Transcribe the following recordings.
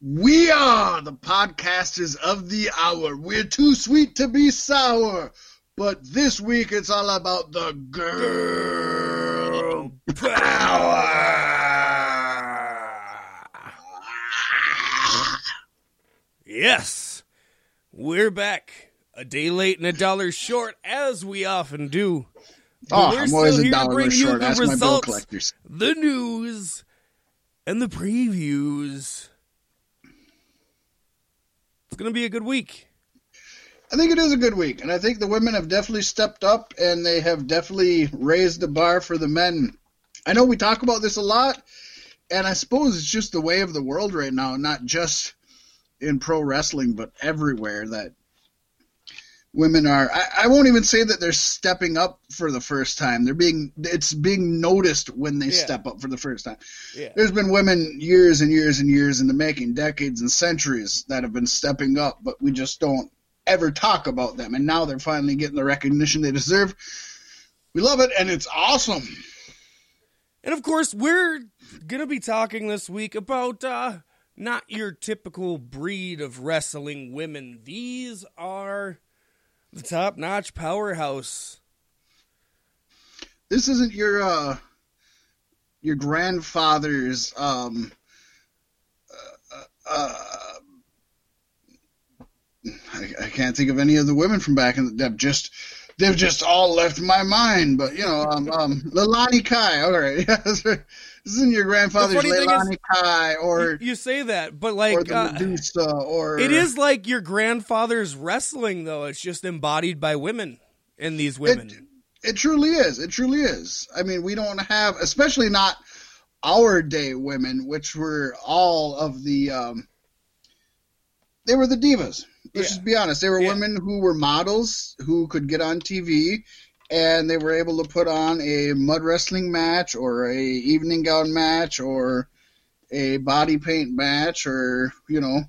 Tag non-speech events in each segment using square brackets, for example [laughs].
We are the podcasters of the hour. We're too sweet to be sour. But this week it's all about the girl power. Yes, we're back. A day late and a dollar short, as we often do. But Oh, we're I'm always still a here to bring you the Ask results, the news, and the previews. Going to be a good week. I think it is a good week, and I think the women have definitely stepped up and they have definitely raised the bar for the men. I know we talk about this a lot, and I suppose it's just the way of the world right now, not just in pro wrestling, but everywhere that women are. I, I won't even say that they're stepping up for the first time. They're being it's being noticed when they Yeah. step up for the first time. Yeah. There's been women years and years and years in the making, decades and centuries that have been stepping up, but we just don't ever talk about them. And now they're finally getting the recognition they deserve. We love it, and it's awesome. And of course, we're going to be talking this week about uh, not your typical breed of wrestling women. These are the top notch powerhouse. This isn't your uh, your grandfather's um, uh, uh, I, I can't think of any of the women from back in the they've just they've just all left my mind. But you know, um, um Leilani Kai. All right, [laughs] this isn't your grandfather's funny thing is- Leilani Kai or you, you say that, but or like the uh, Medusa or it is like your grandfather's wrestling, though. It's just embodied by women in these women. It truly is. It truly is. I mean, we don't have, especially not our day women, which were all of the. Um, they were the divas. Let's Yeah. just be honest. They were Yeah. women who were models who could get on TV, and they were able to put on a mud wrestling match or a evening gown match or a body paint match or you know.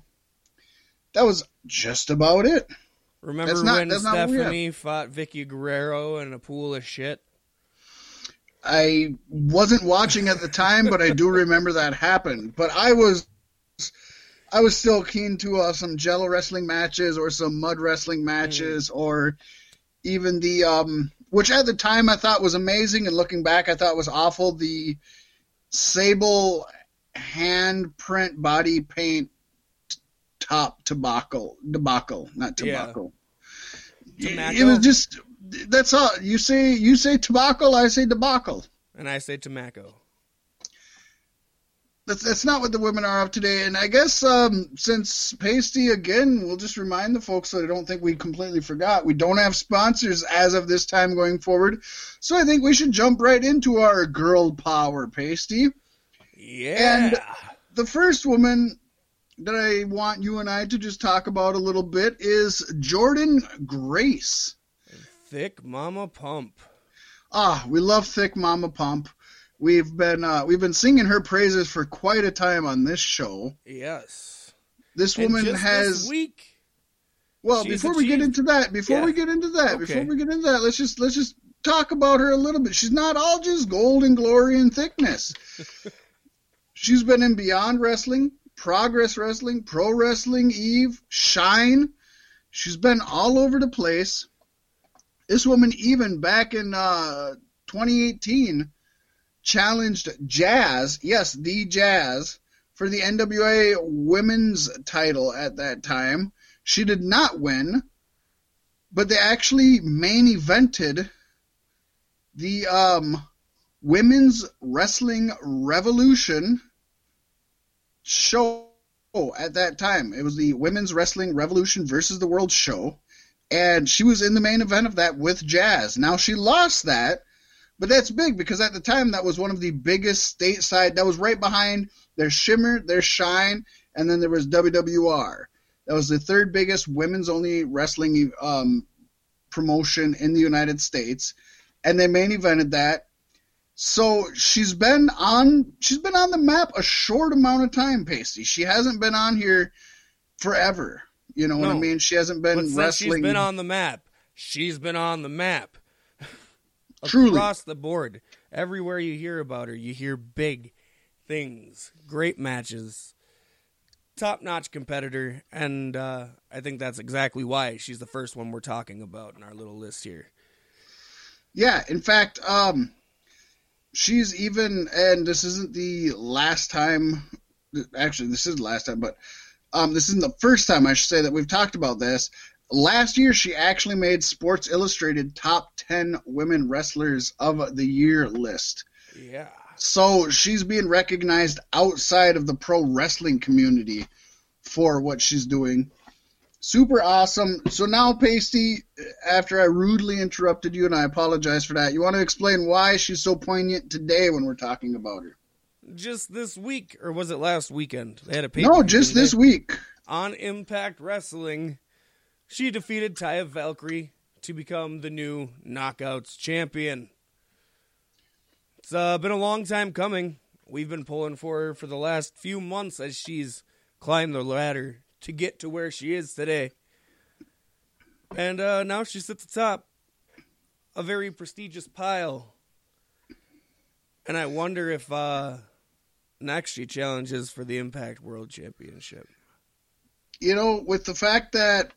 That was just about it. Remember That's when not what we have. Stephanie fought Vickie Guerrero in a pool of shit? I wasn't watching at the time, but I do remember that happened. But I was, I was still keen to uh, some Jello wrestling matches or some mud wrestling matches or even the um, which at the time I thought was amazing, and looking back I thought was awful. The Sable handprint body paint top debacle, debacle, not Yeah. debacle. Tobacco? It was just that's all you say. You say tobacco, I say debacle. And I say tobacco. That's that's not what the women are of today. And I guess um, since Pasty again, we'll just remind the folks that I don't think we completely forgot. We don't have sponsors as of this time going forward, so I think we should jump right into our girl power, Pasty. Yeah. And the first woman that I want you and I to just talk about a little bit is Jordynne Grace. Thick Mama Pump. Ah, we love thick Mama Pump. We've been uh, we've been singing her praises for quite a time on this show. Yes. This woman has this week. well. Before we get into that, before Yeah. we get into that, Okay. before we get into that, let's just let's just talk about her a little bit. She's not all just gold and glory and thickness. [laughs] She's been in Beyond Wrestling, Progress Wrestling, Pro Wrestling, Eve, Shine. She's been all over the place. This woman, even back in uh, 2018, challenged Jazz, yes, the Jazz, for the NWA Women's title at that time. She did not win, but they actually main evented the um, Women's Wrestling Revolution show at that time. It was the Women's Wrestling Revolution versus the World show, and she was in the main event of that with Jazz. Now she lost that, but that's big because at the time that was one of the biggest stateside. That was right behind their Shimmer, their Shine, and then there was WWR. That was the third biggest women's only wrestling um, promotion in the United States, and they main evented that. So she's been on she's been on the map a short amount of time, Pasty. She hasn't been on here forever. You know what I mean? She hasn't been But wrestling. she's been on the map, she's been on the map. Truly. Across the board. Everywhere you hear about her, you hear big things, great matches, top notch competitor, and uh, I think that's exactly why she's the first one we're talking about in our little list here. Yeah, in fact, um, she's even, and this isn't the last time. Actually, this is the last time, but um, this isn't the first time I should say that we've talked about this. Last year, she actually made Sports Illustrated top 10 women wrestlers of the year list. Yeah. So she's being recognized outside of the pro wrestling community for what she's doing. Super awesome. So now, Pasty, after I rudely interrupted you, and I apologize for that, you want to explain why she's so poignant today when we're talking about her? Just this week, or was it last weekend? They had a No, just this week. On Impact Wrestling, she defeated Taya Valkyrie to become the new Knockouts champion. It's uh, been a long time coming. We've been pulling for her for the last few months as she's climbed the ladder to get to where she is today. And uh, now she's at the top. A very prestigious pile. And I wonder if uh, next she challenges for the Impact World Championship. You know, with the fact that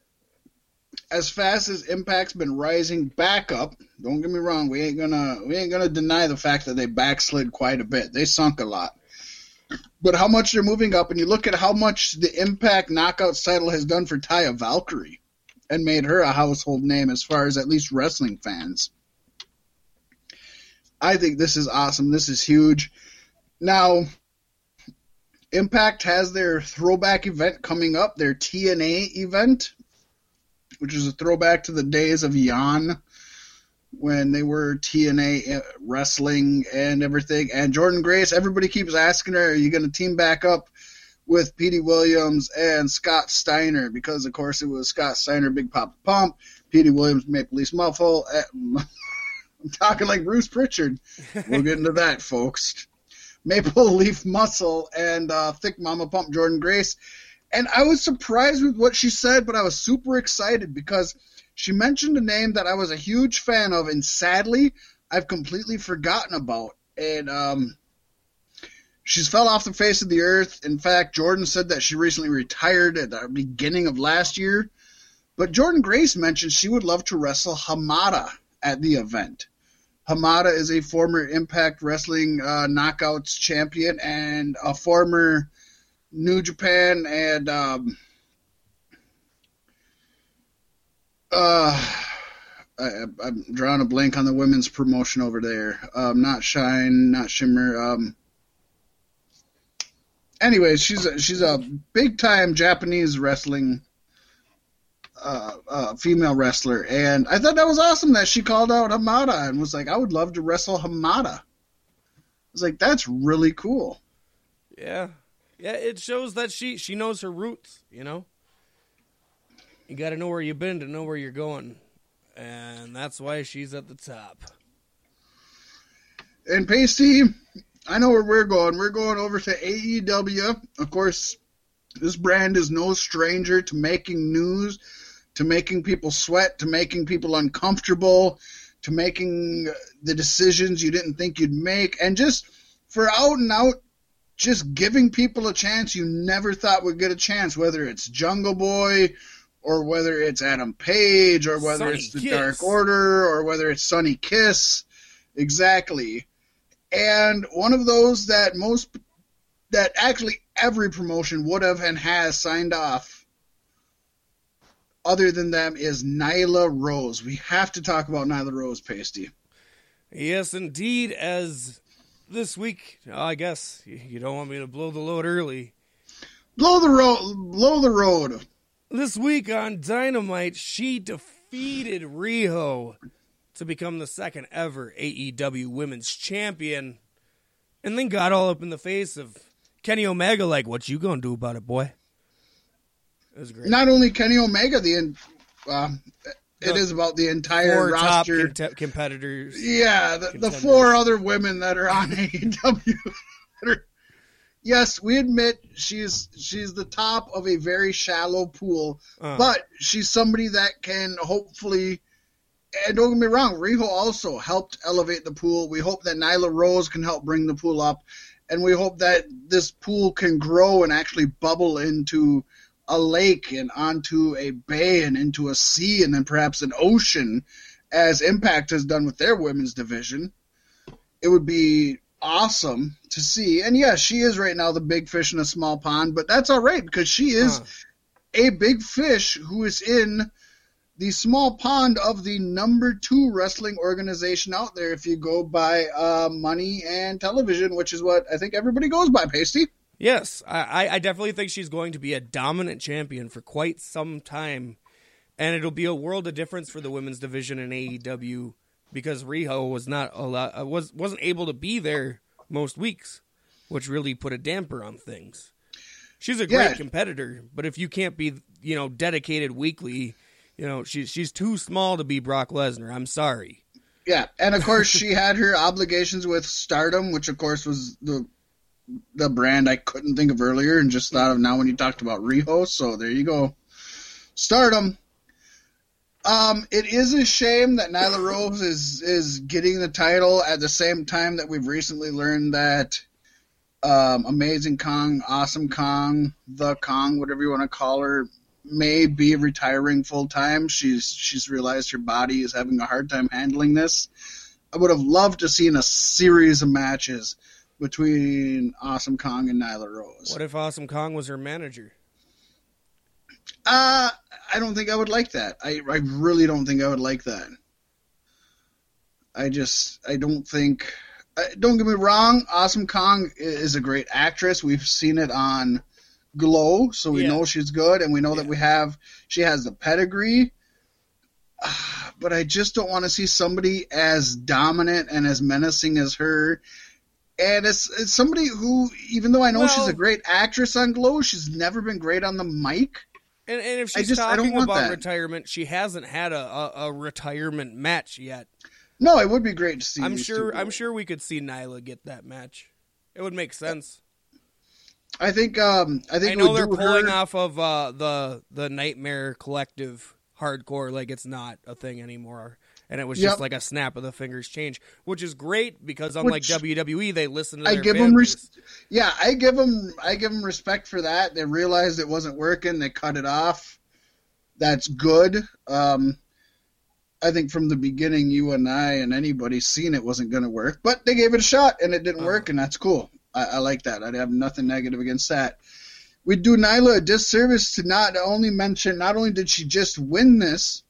as fast as Impact's been rising back up, don't get me wrong, we ain't gonna we ain't gonna deny the fact that they backslid quite a bit. They sunk a lot. But how much they're moving up, and you look at how much the Impact Knockouts title has done for Taya Valkyrie, and made her a household name as far as at least wrestling fans. I think this is awesome. This is huge. Now, Impact has their throwback event coming up, their TNA event, which is a throwback to the days of Yan when they were TNA wrestling and everything. And Jordynne Grace, everybody keeps asking her, are you going to team back up with Petey Williams and Scott Steiner? Because, of course, it was Scott Steiner, Big Poppa Pump, Petey Williams, Maple Leaf Muffle. [laughs] I'm talking like Bruce Pritchard. We'll get into that, folks. Maple Leaf Muscle and uh, Thick Mama Pump Jordan Grace. And I was surprised with what she said, but I was super excited because she mentioned a name that I was a huge fan of, and sadly, I've completely forgotten about. And um, she's fell off the face of the earth. In fact, Jordynne said that she recently retired at the beginning of last year. But Jordynne Grace mentioned she would love to wrestle Hamada at the event. Hamada is a former Impact Wrestling uh, Knockouts champion and a former New Japan and um, uh, I, am drawing a blank on the women's promotion over there. Um, not Shine, not Shimmer. Um, she's a, she's a big time Japanese wrestling uh, uh, female wrestler, and I thought that was awesome that she called out Hamada and was like, "I would love to wrestle Hamada." I was like, "That's really cool." Yeah, yeah, it shows that she she knows her roots. You know, you got to know where you've been to know where you're going, and that's why she's at the top. And Pasty, I know where we're going. We're going over to AEW. Of course, this brand is no stranger to making news to making people sweat, to making people uncomfortable, to making the decisions you didn't think you'd make, and just for out and out, just giving people a chance you never thought would get a chance, whether it's Jungle Boy or whether it's Adam Page or whether Sonny it's the Kiss. Dark Order or whether it's Sonny Kiss. Exactly. And one of those that most that actually every promotion would have and has signed off other than them is Nyla Rose. We have to talk about Nyla Rose, Pasty. Yes, indeed. As this week, I guess you don't want me to blow the load early. Blow the road. Blow the road. This week on Dynamite, she defeated Riho to become the second ever AEW Women's Champion, and then got all up in the face of Kenny Omega, like, "What you gonna do about it, boy?" It was great. Not only Kenny Omega, the uh, it is about the entire four roster top competitors. Yeah, the, the, four other women that are on [laughs] AEW. yes, we admit she's she's the top of a very shallow pool, uh. but she's somebody that can hopefully. And don't get me wrong, Riho also helped elevate the pool. We hope that Nyla Rose can help bring the pool up. and we hope that this pool can grow and actually bubble into a lake and onto a bay and into a sea and then perhaps an ocean, as Impact has done with their women's division. It would be awesome to see. And yeah, she is right now the big fish in a small pond, but that's all right because she is huh. a big fish who is in the small pond of the number two wrestling organization out there if you go by uh, money and television, which is what I think everybody goes by, Pasty. Yes, I, I definitely think she's going to be a dominant champion for quite some time, and it'll be a world of difference for the women's division in AEW because Riho was not a lot, uh, was wasn't able to be there most weeks, which really put a damper on things. She's a great yeah. competitor, but if you can't be, you know, dedicated weekly, you know, she's she's too small to be Brock Lesnar. I'm sorry. Yeah, and of course she had her obligations with Stardom, which of course was the the brand I couldn't think of earlier, and just thought of now when you talked about Riho. So there you go, Stardom. Um, it is a shame that Nyla Rose is is getting the title at the same time that we've recently learned that um, Amazing Kong, Awesome Kong, the Kong, whatever you want to call her, may be retiring full time. She's she's realized her body is having a hard time handling this. I would have loved to seen a series of matches between Awesome Kong and Nyla Rose. What if Awesome Kong was her manager? Uh, I don't think I would like that. I, I really don't think I would like that. I just, I don't think. don't get me wrong, Awesome Kong is a great actress. We've seen it on Glow, so we yeah. know she's good, and we know yeah. that we have she has the pedigree. But I just don't want to see somebody as dominant and as menacing as her and it's, it's somebody who, even though I know well, she's a great actress on Glow, she's never been great on the mic. And, and if she's just, talking about that. retirement, she hasn't had a, a, a, retirement match yet. No, it would be great to see. I'm sure. I'm sure we could see Nyla get that match. It would make sense. I think. Um, I think I know they're pulling her... off of uh, the the Nightmare Collective hardcore like it's not a thing anymore and it was yep. just like a snap of the fingers change, which is great because unlike which, WWE, they listen to. I give them, res- yeah, I give them, I give them respect for that. They realized it wasn't working, they cut it off. That's good. Um, I think from the beginning, you and I and anybody seen it wasn't going to work, but they gave it a shot and it didn't uh-huh. work, and that's cool. I, I like that. I have nothing negative against that we do Nyla a disservice to not only mention not only did she just win this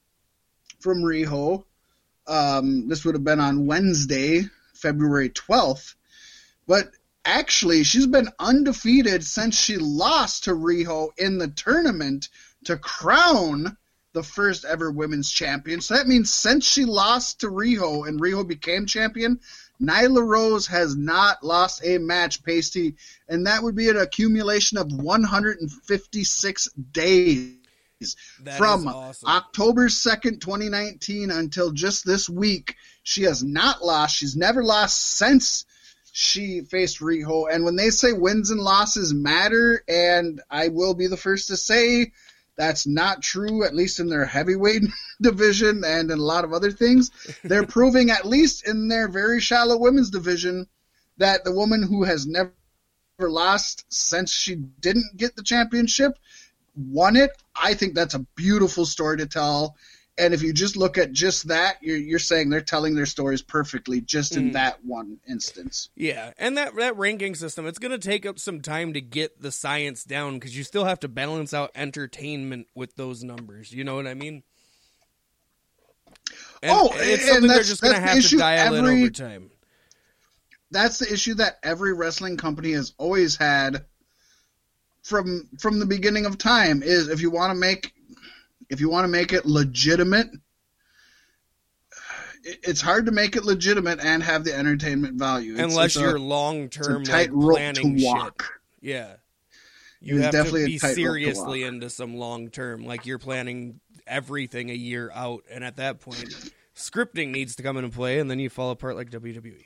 from Riho, um, this would have been on Wednesday, February 12th. But actually, she's been undefeated since she lost to Riho in the tournament to crown the first ever women's champion. So that means since she lost to Riho and Riho became champion, Nyla Rose has not lost a match, Pasty, and that would be an accumulation of 156 days that from awesome. October 2nd, 2019 until just this week. She has not lost. She's never lost since she faced Riho. And when they say wins and losses matter, and I will be the first to say that's not true, at least in their heavyweight [laughs] division and in a lot of other things, they're [laughs] proving, at least in their very shallow women's division, that the woman who has never lost since she didn't get the championship won it. I think that's a beautiful story to tell. And if you just look at just that, you're, you're saying they're telling their stories perfectly just in mm. that one instance. Yeah, and that that ranking system, it's going to take up some time to get the science down because you still have to balance out entertainment with those numbers. You know what I mean? And oh, it's something they're just going to have to dial every, in over time. That's the issue that every wrestling company has always had from from the beginning of time is if you want to make if you want to make it legitimate it's hard to make it legitimate and have the entertainment value. It's, unless it's you're long term tight like, planning to walk. shit. yeah. You have to be seriously into some long term like you're planning everything a year out and at that point scripting needs to come into play and then you fall apart like WWE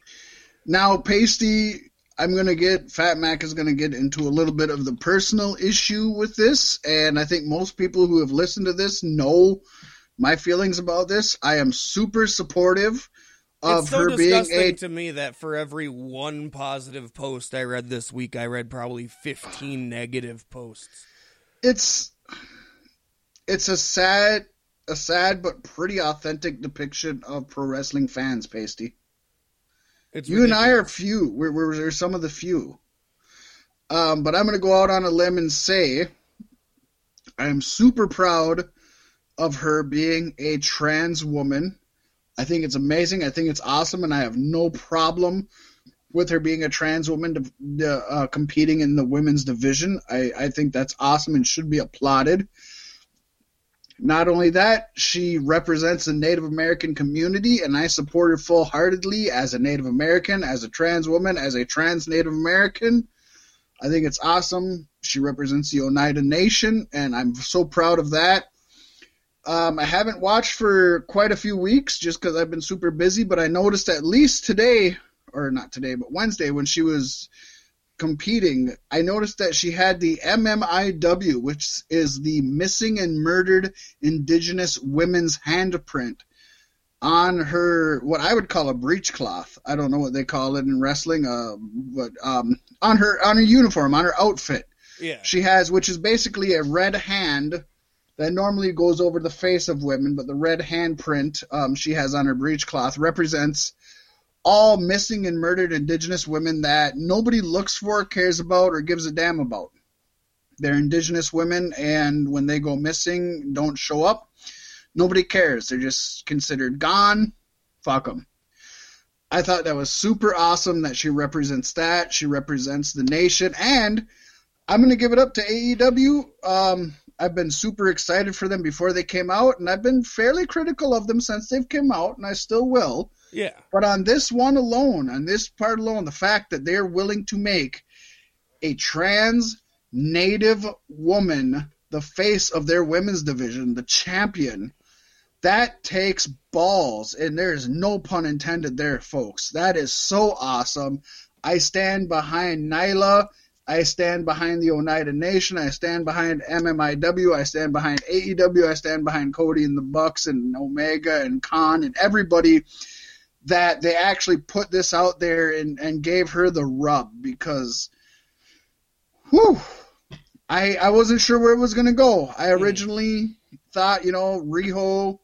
now pasty I'm going to get, Fat Mac is going to get into a little bit of the personal issue with this. And I think most people who have listened to this know my feelings about this. I am super supportive of it's so her being disgusting a to me that for every one positive post I read this week, I read probably 15 negative posts. it's it's a sad a sad but pretty authentic depiction of pro wrestling fans, Pasty. It's You and I are few. We're, we're, we're some of the few. Um, but I'm going to go out on a limb and say I am super proud of her being a trans woman. I think it's amazing. I think it's awesome, and I have no problem with her being a trans woman to, uh, competing in the women's division. I, I think that's awesome and should be applauded. Not only that, she represents the Native American community, and I support her full heartedly as a Native American, as a trans woman, as a trans Native American. I think it's awesome. She represents the Oneida Nation, and I'm so proud of that. Um, I haven't watched for quite a few weeks just because I've been super busy, but I noticed at least today, or not today, but Wednesday when she was competing, I noticed that she had the MMIW, which is the Missing and Murdered Indigenous Women's Handprint, on her what I would call a breech cloth. I don't know what they call it in wrestling, uh, but um, on her on her uniform, on her outfit, Yeah. she has, which is basically a red hand that normally goes over the face of women, but the red handprint um, she has on her breech cloth represents all missing and murdered indigenous women that nobody looks for, cares about, or gives a damn about. They're indigenous women, and when they go missing, don't show up, nobody cares. They're just considered gone. Fuck them. I thought that was super awesome that she represents that. She represents the nation, and I'm going to give it up to AEW. Um, I've been super excited for them before they came out, and I've been fairly critical of them since they've come out, and I still will. Yeah. But on this one alone, on this part alone, the fact that they're willing to make a trans native woman the face of their women's division, the champion, that takes balls. And there's no pun intended there, folks. That is so awesome. I stand behind Nyla. I stand behind the Oneida Nation. I stand behind MMIW. I stand behind AEW. I stand behind Cody and the Bucks and Omega and Khan and everybody that they actually put this out there and, and gave her the rub because whew, I I wasn't sure where it was gonna go. I hmm. originally thought, you know, Riho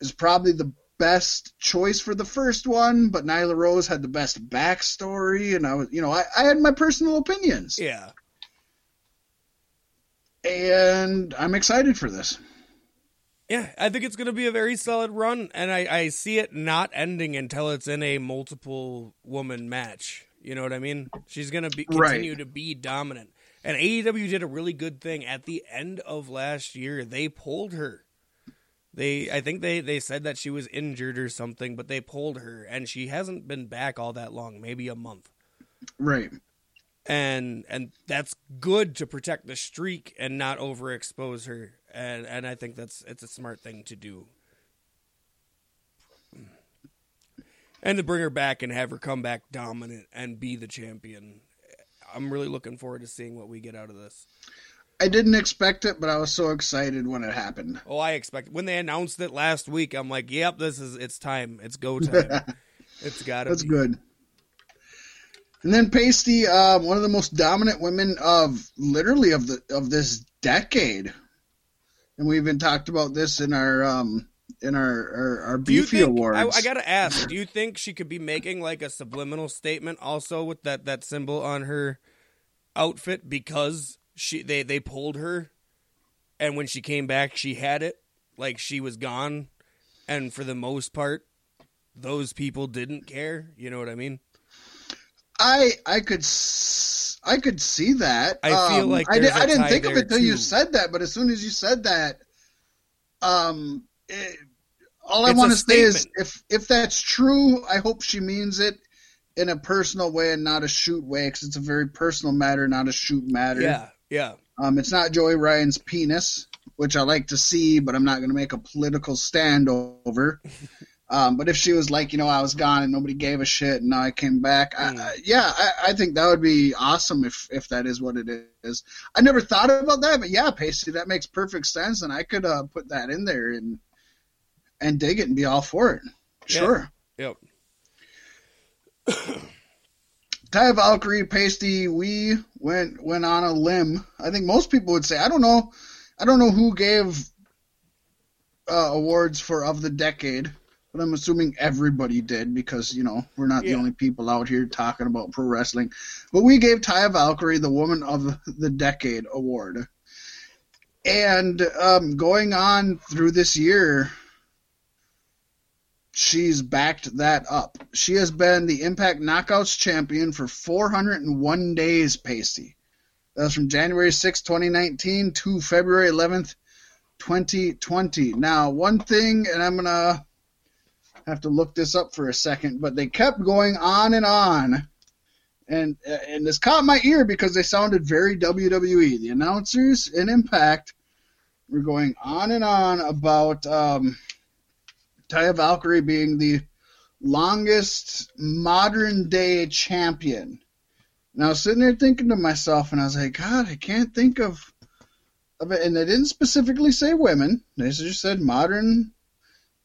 is probably the best choice for the first one, but Nyla Rose had the best backstory and I was you know, I, I had my personal opinions. Yeah. And I'm excited for this. Yeah, I think it's going to be a very solid run, and I, I see it not ending until it's in a multiple woman match. You know what I mean? She's going to be Right. continue to be dominant. And AEW did a really good thing at the end of last year. They pulled her. They, I think they, they said that she was injured or something, but they pulled her, and she hasn't been back all that long, maybe a month. Right. and and that's good to protect the streak and not overexpose her and and I think that's it's a smart thing to do. And to bring her back and have her come back dominant and be the champion. I'm really looking forward to seeing what we get out of this. I didn't expect it, but I was so excited when it happened. Oh, I expect when they announced it last week, I'm like, "Yep, this is it's time. It's go time. [laughs] it's got to That's be." good. And then Pasty, uh, one of the most dominant women of literally of the of this decade, and we even talked about this in our um, in our our, our Beefy think, Awards. I, I gotta ask, do you think she could be making like a subliminal statement also with that, that symbol on her outfit because she they, they pulled her and when she came back she had it? Like she was gone and for the most part those people didn't care? You know what i mean I I could I could see that. I feel Um, like I, did, I didn't think of it until you said that, but as soon as you said that, um, it, all I want to say is if if that's true, I hope she means it in a personal way and not a shoot way, because it's a very personal matter, not a shoot matter. yeah yeah Um, it's not Joey Ryan's penis, which I like to see, but I'm not going to make a political stand over. [laughs] Um, but if she was like, you know, I was gone and nobody gave a shit, and now I came back, Mm. I, yeah, I, I think that would be awesome if if that is what it is. I never thought about that, but yeah, Pacey, that makes perfect sense, and I could uh, put that in there and and dig it and be all for it. Sure. Yep. [coughs] Taya Valkyrie, Pasty, we went went on a limb. I think most people would say. I don't know. I don't know who gave uh, awards for of the decade, but I'm assuming everybody did because you know we're not Yeah. the only people out here talking about pro wrestling. But we gave Taya Valkyrie the Woman of the Decade award. And um, going on through this year, she's backed that up. She has been the Impact Knockouts champion for 401 days, Pasty. That's from January 6, 2019 to February 11th, 2020. Now, one thing, and I'm going to have to look this up for a second, but they kept going on and on. And and this caught my ear because they sounded very WWE. The announcers in Impact were going on and on about um, Taya Valkyrie being the longest modern day champion. And I was sitting there thinking to myself, and I was like, God, I can't think of of it. And they didn't specifically say women; they just said modern.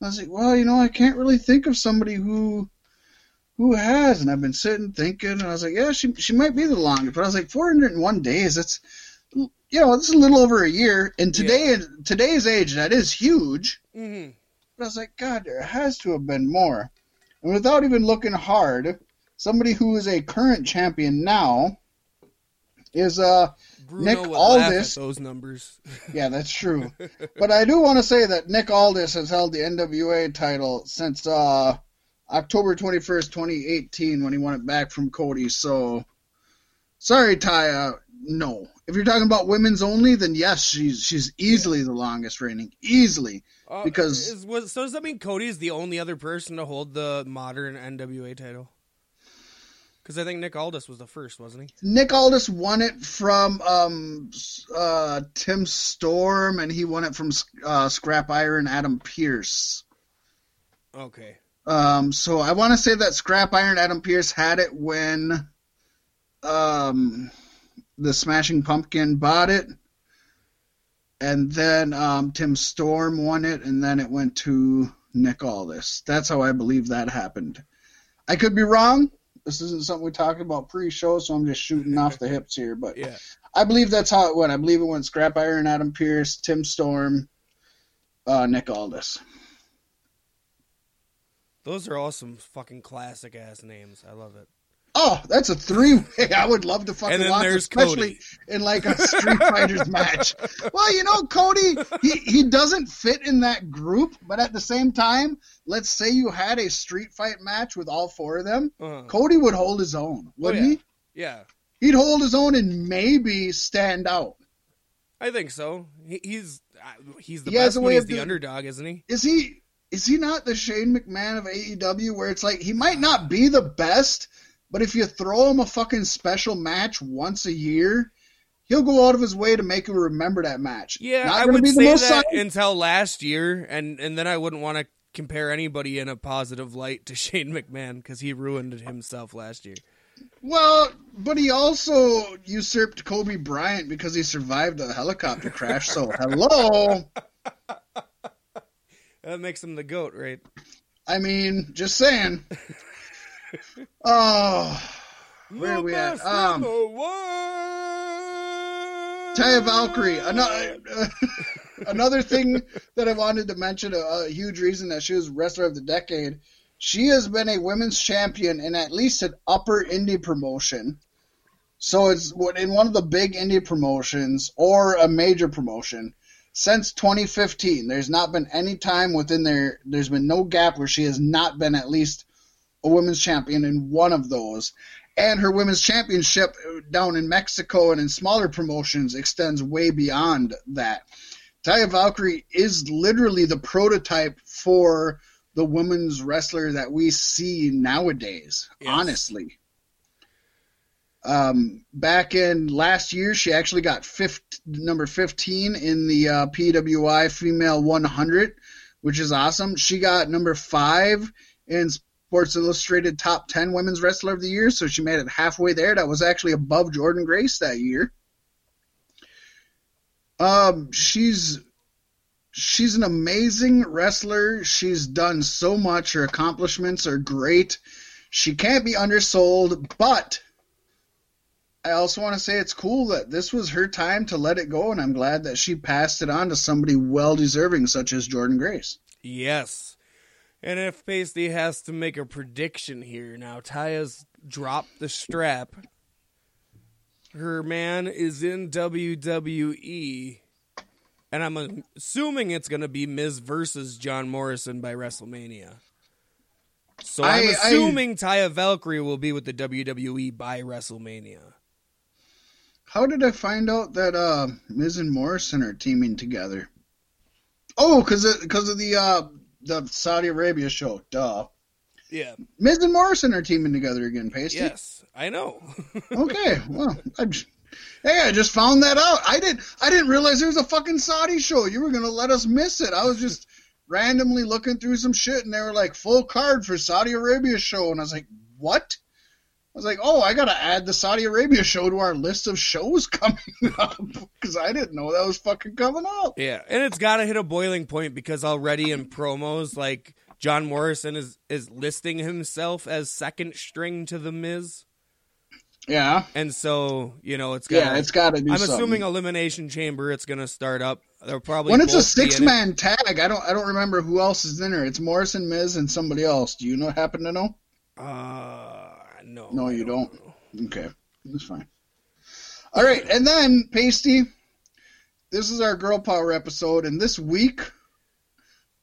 I was like, well, you know, I can't really think of somebody who who has. And I've been sitting thinking, and I was like, yeah, she she might be the longest. But I was like, 401 days. That's you know, this is a little over a year. And today, in today's age, that is huge. Mm-hmm. But I was like, God, there has to have been more. And without even looking hard, somebody who is a current champion now is uh Bruno Nick would Aldis. those numbers. [laughs] yeah, that's true. [laughs] but I do want to say that Nick Aldis has held the NWA title since uh October 21st, 2018 when he won it back from Cody. So sorry Taya, no. If you're talking about women's only, then yes, she's she's easily the longest reigning. Easily. Uh, Because- is, was, so does that mean Cody is the only other person to hold the modern NWA title? Because I think Nick Aldis was the first, wasn't he? Nick Aldis won it from um, uh, Tim Storm, and he won it from uh, Scrap Iron Adam Pearce. Okay. Um, so I want to say that Scrap Iron Adam Pearce had it when um, the Smashing Pumpkin bought it, and then um, Tim Storm won it, and then it went to Nick Aldis. That's how I believe that happened. I could be wrong. This isn't something we talked about pre-show, so I'm just shooting off the [laughs] hips here. But Yeah. I believe that's how it went. I believe it went Scrap Iron, Adam Pearce, Tim Storm, uh, Nick Aldis. Those are all some fucking classic ass names. I love it. Oh, that's a three way. [laughs] I would love to fucking watch, especially Cody. in like a [laughs] Street Fighters match. Well, you know, Cody, he, he doesn't fit in that group, but at the same time, let's say you had a street fight match with all four of them, Uh, Cody would hold his own, wouldn't yeah. he? yeah, He'd hold his own and maybe stand out. I think so. He, he's uh, he's the He best a when way he's of the doing- underdog, isn't he? Is he is he not the Shane McMahon of AEW where it's like he might not be the best, but if you throw him a fucking special match once a year, he'll go out of his way to make you remember that match. Yeah, not I would be the say most that until last year, and and then I wouldn't want to compare anybody in a positive light to [laughs] Shane McMahon because he ruined himself last year. Well, but he also usurped Kobe Bryant because he survived a helicopter crash. So [laughs] hello, That makes him the goat, right? I mean, just saying. [laughs] Oh, Where are we at? Um. Taya Valkyrie. Another, another thing that I wanted to mention, a, a huge reason that she was wrestler of the decade. She has been a women's champion in at least an upper indie promotion. So it's what- in one of the big indie promotions or a major promotion since 2015. There's not been any time within there. There's been no gap where she has not been at least a women's champion in one of those. And her women's championship down in Mexico and in smaller promotions extends way beyond that. Taya Valkyrie is literally the prototype for the women's wrestler that we see nowadays, Yes. honestly. Um, back in last year, she actually got fifth, number 15 in the uh, PWI Female 100, which is awesome. She got number five in Sports Illustrated Top 10 Women's Wrestler of the Year, so she made it halfway there. That was actually above Jordynne Grace that year. Um, she's she's an amazing wrestler. She's done so much. Her accomplishments are great. She can't be undersold, but I also want to say it's cool that this was her time to let it go, and I'm glad that she passed it on to somebody well deserving, such as Jordynne Grace. Yes. And if Pasty has to make a prediction here, now Taya's dropped the strap. Her man is in WWE. And I'm assuming it's going to be Miz versus John Morrison by WrestleMania. So I'm I- I- assuming Taya Valkyrie will be with the WWE by WrestleMania. How did I find out that uh, Miz and Morrison are teaming together? Oh, because of, cause of the uh, the Saudi Arabia show. Duh. Yeah. Miz and Morrison are teaming together again, Pasty. Yes, I know. [laughs] Okay, well, I just, hey, I just found that out. I didn't, I didn't realize there was a fucking Saudi show. You were gonna let us miss it. I was just randomly looking through some shit, and they were like full card for Saudi Arabia show, and I was like, what? I was like, oh, I gotta add the Saudi Arabia show to our list of shows [laughs] coming up because I didn't know that was fucking coming up. Yeah, and it's got to hit a boiling point because already in promos, like John Morrison is is listing himself as second string to the Miz, Yeah, and so you know it's got. yeah, it's got to do I'm something. assuming Elimination Chamber. It's gonna start up. They'll probably when it's a both be it. six man tag, I don't, I don't remember who else is in there. It's Morrison, Miz, and somebody else. Do you know? Happen to know? Uh, no, you don't. Okay, that's fine. All right, and then Pasty, this is our girl power episode, and this week,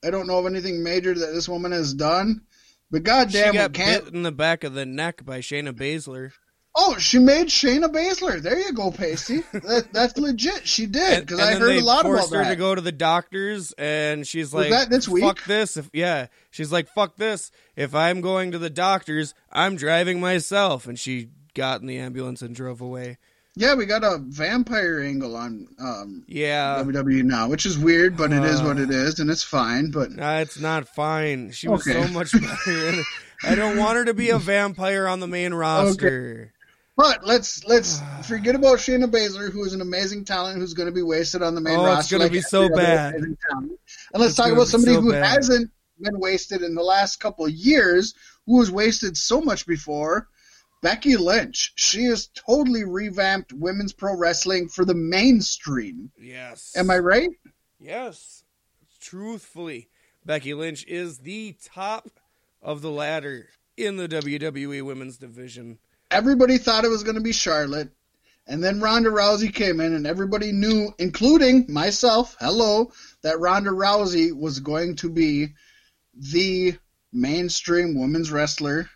I don't know of anything major that this woman has done, but She goddamn, we got can't. bit in the back of the neck by Shayna Baszler. Oh, she made Shayna Baszler. There you go, Pasty. that, that's legit. She did because I heard a lot about her that. to go to the doctors, and she's like, that this week? "Fuck this!" If yeah, she's like, "Fuck this!" If I'm going to the doctors, I'm driving myself. And she got in the ambulance and drove away. Yeah, we got a vampire angle on um, Yeah, WWE now, which is weird, but it is what it is, and it's fine. But nah, it's not fine. She was Okay. so much better. [laughs] I don't want her to be a vampire on the main roster. But let's let's [sighs] forget about Shayna Baszler, who is an amazing talent who's going to be wasted on the main roster. Oh, it's roster. gonna be so bad. And let's It's talk about somebody so who bad. hasn't been wasted in the last couple of years, who was wasted so much before. Becky Lynch. She has totally revamped women's pro wrestling for the mainstream. Yes. Am I right? Yes. Truthfully, Becky Lynch is the top of the ladder in the WWE Women's Division. Everybody thought it was going to be Charlotte. And then Ronda Rousey came in, and everybody knew, including myself, hello, that Ronda Rousey was going to be the mainstream women's wrestler.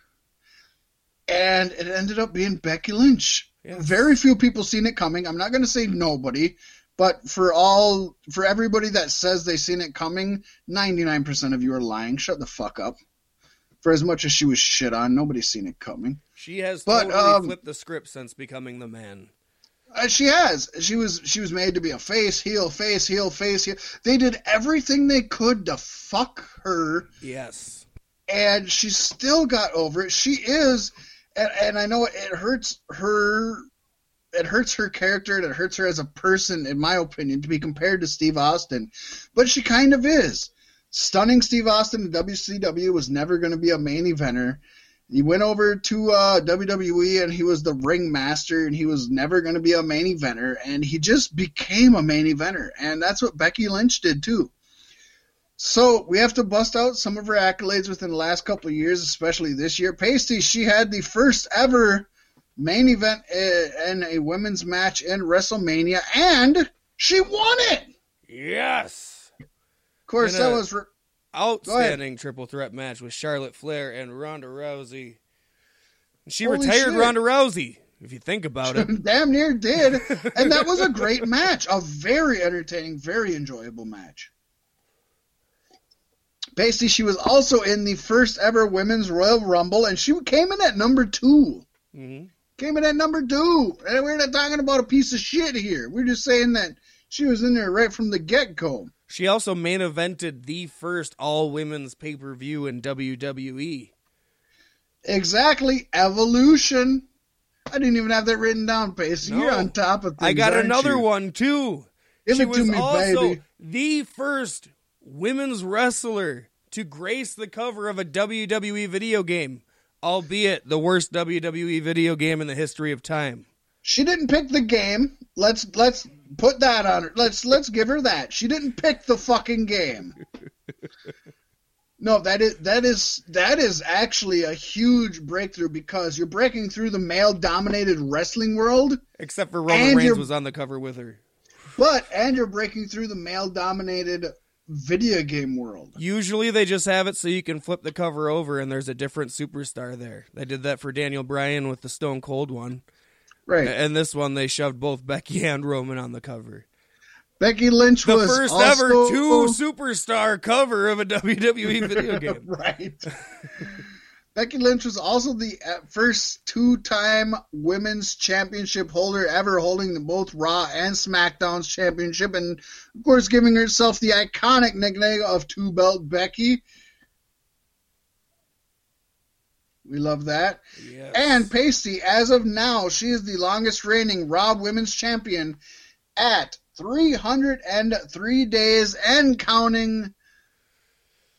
And it ended up being Becky Lynch. Yes. Very few people seen it coming. I'm not going to say nobody, but for all, for everybody that says they seen it coming, 99% of you are lying. Shut the fuck up. For as much as she was shit on, nobody's seen it coming. She has But, totally um, flipped the script since becoming the man. Uh, she has. She was she was made to be a face, heel, face, heel, face, heel. They did everything they could to fuck her, Yes. and she still got over it. She is, and, and I know it hurts her. It hurts her character and it hurts her as a person, in my opinion, to be compared to Steve Austin. But she kind of is. Stunning Steve Austin in WCW was never going to be a main eventer. He went over to uh, WWE and he was the ringmaster and he was never going to be a main eventer and he just became a main eventer and that's what Becky Lynch did too. So we have to bust out some of her accolades within the last couple of years, especially this year. Pasty, she had the first ever main event uh, in a women's match in WrestleMania and she won it. Yes. Of course, In that was. Re- Outstanding triple threat match with Charlotte Flair and Ronda Rousey. She Holy retired shit. Ronda Rousey, if you think about it. [laughs] damn near did. [laughs] And that was a great match. A very entertaining, very enjoyable match. Basically, she was also in the first ever Women's Royal Rumble, and she came in at number two. hmm Came in at number two. And we're not talking about a piece of shit here. We're just saying that she was in there right from the get go. She also main evented the first all women's pay per view in. WWE. Exactly. Evolution. I didn't even have that written down, Pacey. No. You're on top of things. I got another you? one too. Give she it to was me, also baby. the first women's wrestler to grace the cover of a WWE video game, albeit the worst WWE video game in the history of time. She didn't pick the game. Let's let's put that on her. Let's let's give her that. She didn't pick the fucking game. No, that is that is that is actually a huge breakthrough because you're breaking through the male dominated wrestling world. Except for Roman Reigns was on the cover with her. But and you're breaking through the male dominated video game world. Usually they just have it so you can flip the cover over and there's a different superstar there. They did that for Daniel Bryan with the Stone Cold one. Right. And this one they shoved both Becky and Roman on the cover. Becky Lynch was the first also... ever two superstar cover of a [laughs] WWE video [laughs] game. right. Becky Lynch was also the uh, first two-time women's championship holder ever holding both Raw and SmackDown's championship, and of course giving herself the iconic nickname of Two Belt Becky. We love that. Yes. And Pasty, as of now, she is the longest reigning Raw Women's Champion at 303 days and counting.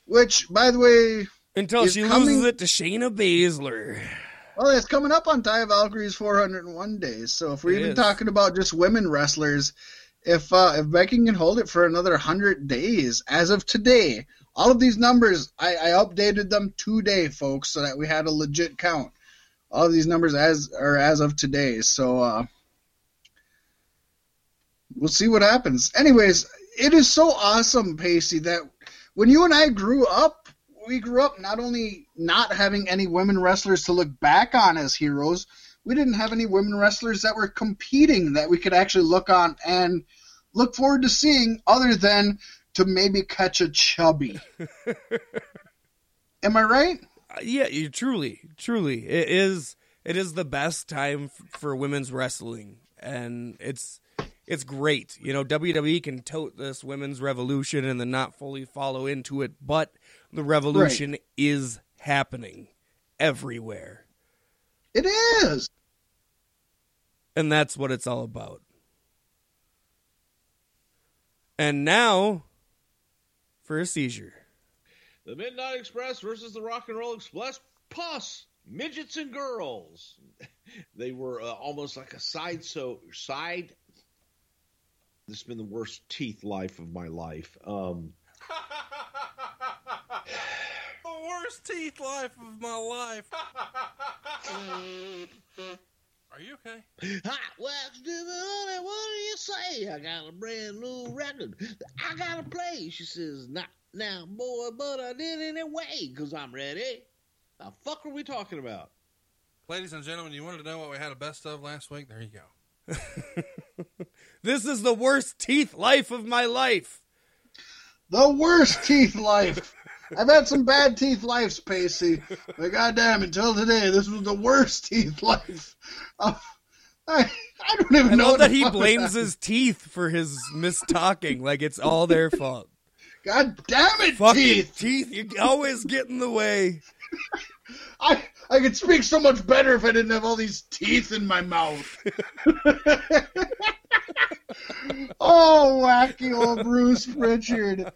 Which, by the way, until she coming, loses it to Shayna Baszler. Well, it's coming up on Taya Valkyrie's 401 days. So if we're it even is. talking about just women wrestlers, if uh, if Becky can hold it for another 100 days, as of today, all of these numbers I, I updated them today, folks, so that we had a legit count. All of these numbers as are as of today. So uh, we'll see what happens. Anyways, it is so awesome, Pacey, that when you and I grew up, we grew up not only not having any women wrestlers to look back on as heroes, we didn't have any women wrestlers that were competing that we could actually look on and look forward to seeing other than to maybe catch a chubby. [laughs] Am I right? Uh, yeah, you truly, truly, it is. It is the best time f- for women's wrestling, and it's it's great. You know, WWE can tote this women's revolution and then not fully follow into it, but the revolution right. is happening everywhere. It is. And that's what it's all about. And now for a seizure. The Midnight Express versus the Rock and Roll Express, plus midgets and girls. [laughs] they were uh, almost like a side so side this has been the worst teeth life of my life. Um, [laughs] the worst teeth life of my life. [laughs] Are you okay? Hot wax to the honey, what do you say? I got a brand new record. I gotta play. She says, not now, boy, but I did anyway, because I'm ready. The fuck are we talking about? Ladies and gentlemen, you wanted to know what we had a best of last week? There you go. [laughs] This is the worst teeth life of my life. The worst teeth life. I've had some bad teeth lives, Pacey. But goddamn, until today, this was the worst teeth life. Uh, I, I don't even I know. that he blames his teeth for his mistalking. like it's all their fault. God damn it, Fucking teeth! Teeth, you always get in the way. I I could speak so much better if I didn't have all these teeth in my mouth. [laughs] oh, wacky old Bruce Pritchard.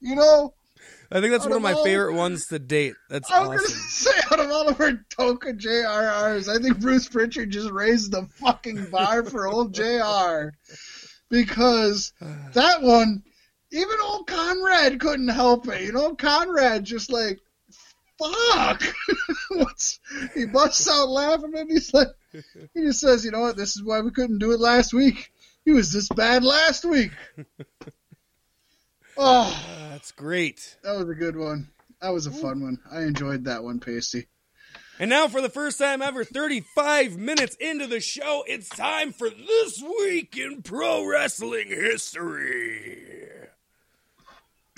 You know, I think that's one of, of my favorite ones to date. That's I was awesome. gonna [laughs] say out of all of our Toka JRRs, I think Bruce Pritchard just raised the fucking bar for old JR. Because [sighs] that one, even old Conrad couldn't help it. You know, Conrad just like fuck? [laughs] What's, he busts out laughing and he's like, he just says, you know what, this is why we couldn't do it last week. He was this bad last week. [laughs] Oh, that's great. That was a good one. That was a fun one. I enjoyed that one, Pasty. And now, for the first time ever, 35 minutes into the show, it's time for This Week in Pro Wrestling History.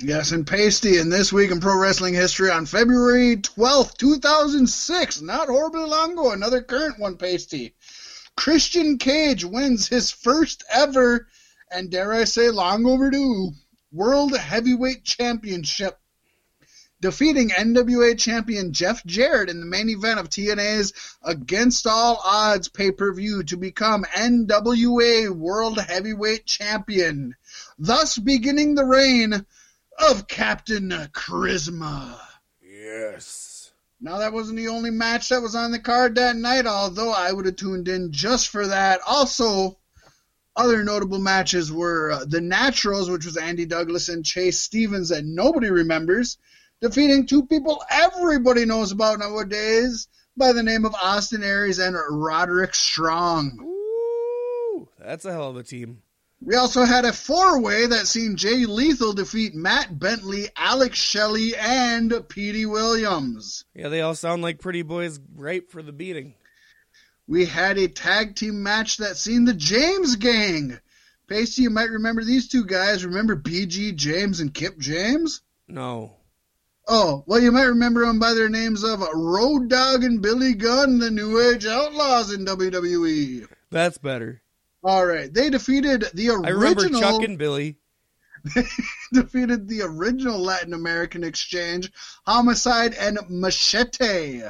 Yes, and Pasty, and this week in pro wrestling history on February 12th, 2006, not horribly long ago, another current one, Pasty. Christian Cage wins his first ever, and dare I say long overdue, World Heavyweight Championship, defeating NWA champion Jeff Jarrett in the main event of TNA's Against All Odds pay per view to become NWA World Heavyweight Champion, thus beginning the reign of Captain Charisma. Yes. Now, that wasn't the only match that was on the card that night, although I would have tuned in just for that. Also, other notable matches were uh, the Naturals, which was Andy Douglas and Chase Stevens, that nobody remembers, defeating two people everybody knows about nowadays by the name of Austin Aries and Roderick Strong. Ooh, that's a hell of a team. We also had a four way that seen Jay Lethal defeat Matt Bentley, Alex Shelley, and Petey Williams. Yeah, they all sound like pretty boys ripe for the beating. We had a tag team match that seen the James Gang. Pacey, you might remember these two guys. Remember BG James and Kip James? No. Oh, well, you might remember them by their names of Road Dog and Billy Gunn, the New Age Outlaws in WWE. That's better. All right, they defeated the original. I remember Chuck and Billy. [laughs] defeated the original Latin American Exchange, Homicide and Machete.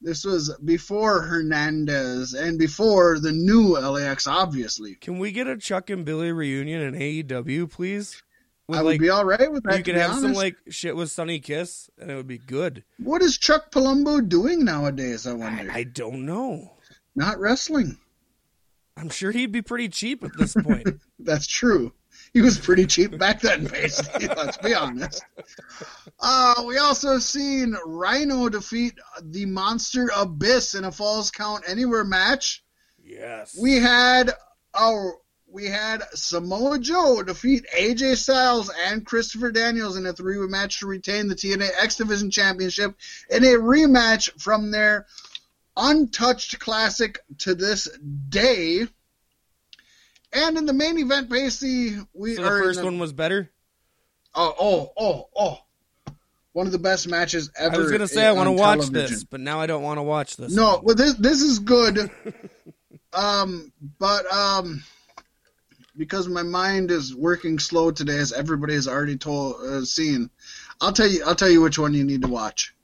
This was before Hernandez and before the new LAX, obviously. Can we get a Chuck and Billy reunion in AEW, please? With I would like, be all right with that. you could have some like shit with Sonny Kiss, and it would be good. What is Chuck Palumbo doing nowadays? I I, wonder. I don't know. Not wrestling. I'm sure he'd be pretty cheap at this point. [laughs] That's true. He was pretty cheap back then, basically. Let's be honest. Uh, we also seen Rhino defeat the Monster Abyss in a Falls Count Anywhere match. yes. We had our we had Samoa Joe defeat AJ Styles and Christopher Daniels in a three-way match to retain the TNA X Division Championship in a rematch from their untouched classic to this day. And in the main event, basically, we so the are in first the- one was better. Oh, oh, oh, oh! One of the best matches ever. I was gonna say I want to watch television. this, but now I don't want to watch this. No, well, this this is good. [laughs] um, but um, because my mind is working slow today, as everybody has already told uh, seen, I'll tell you. I'll tell you which one you need to watch.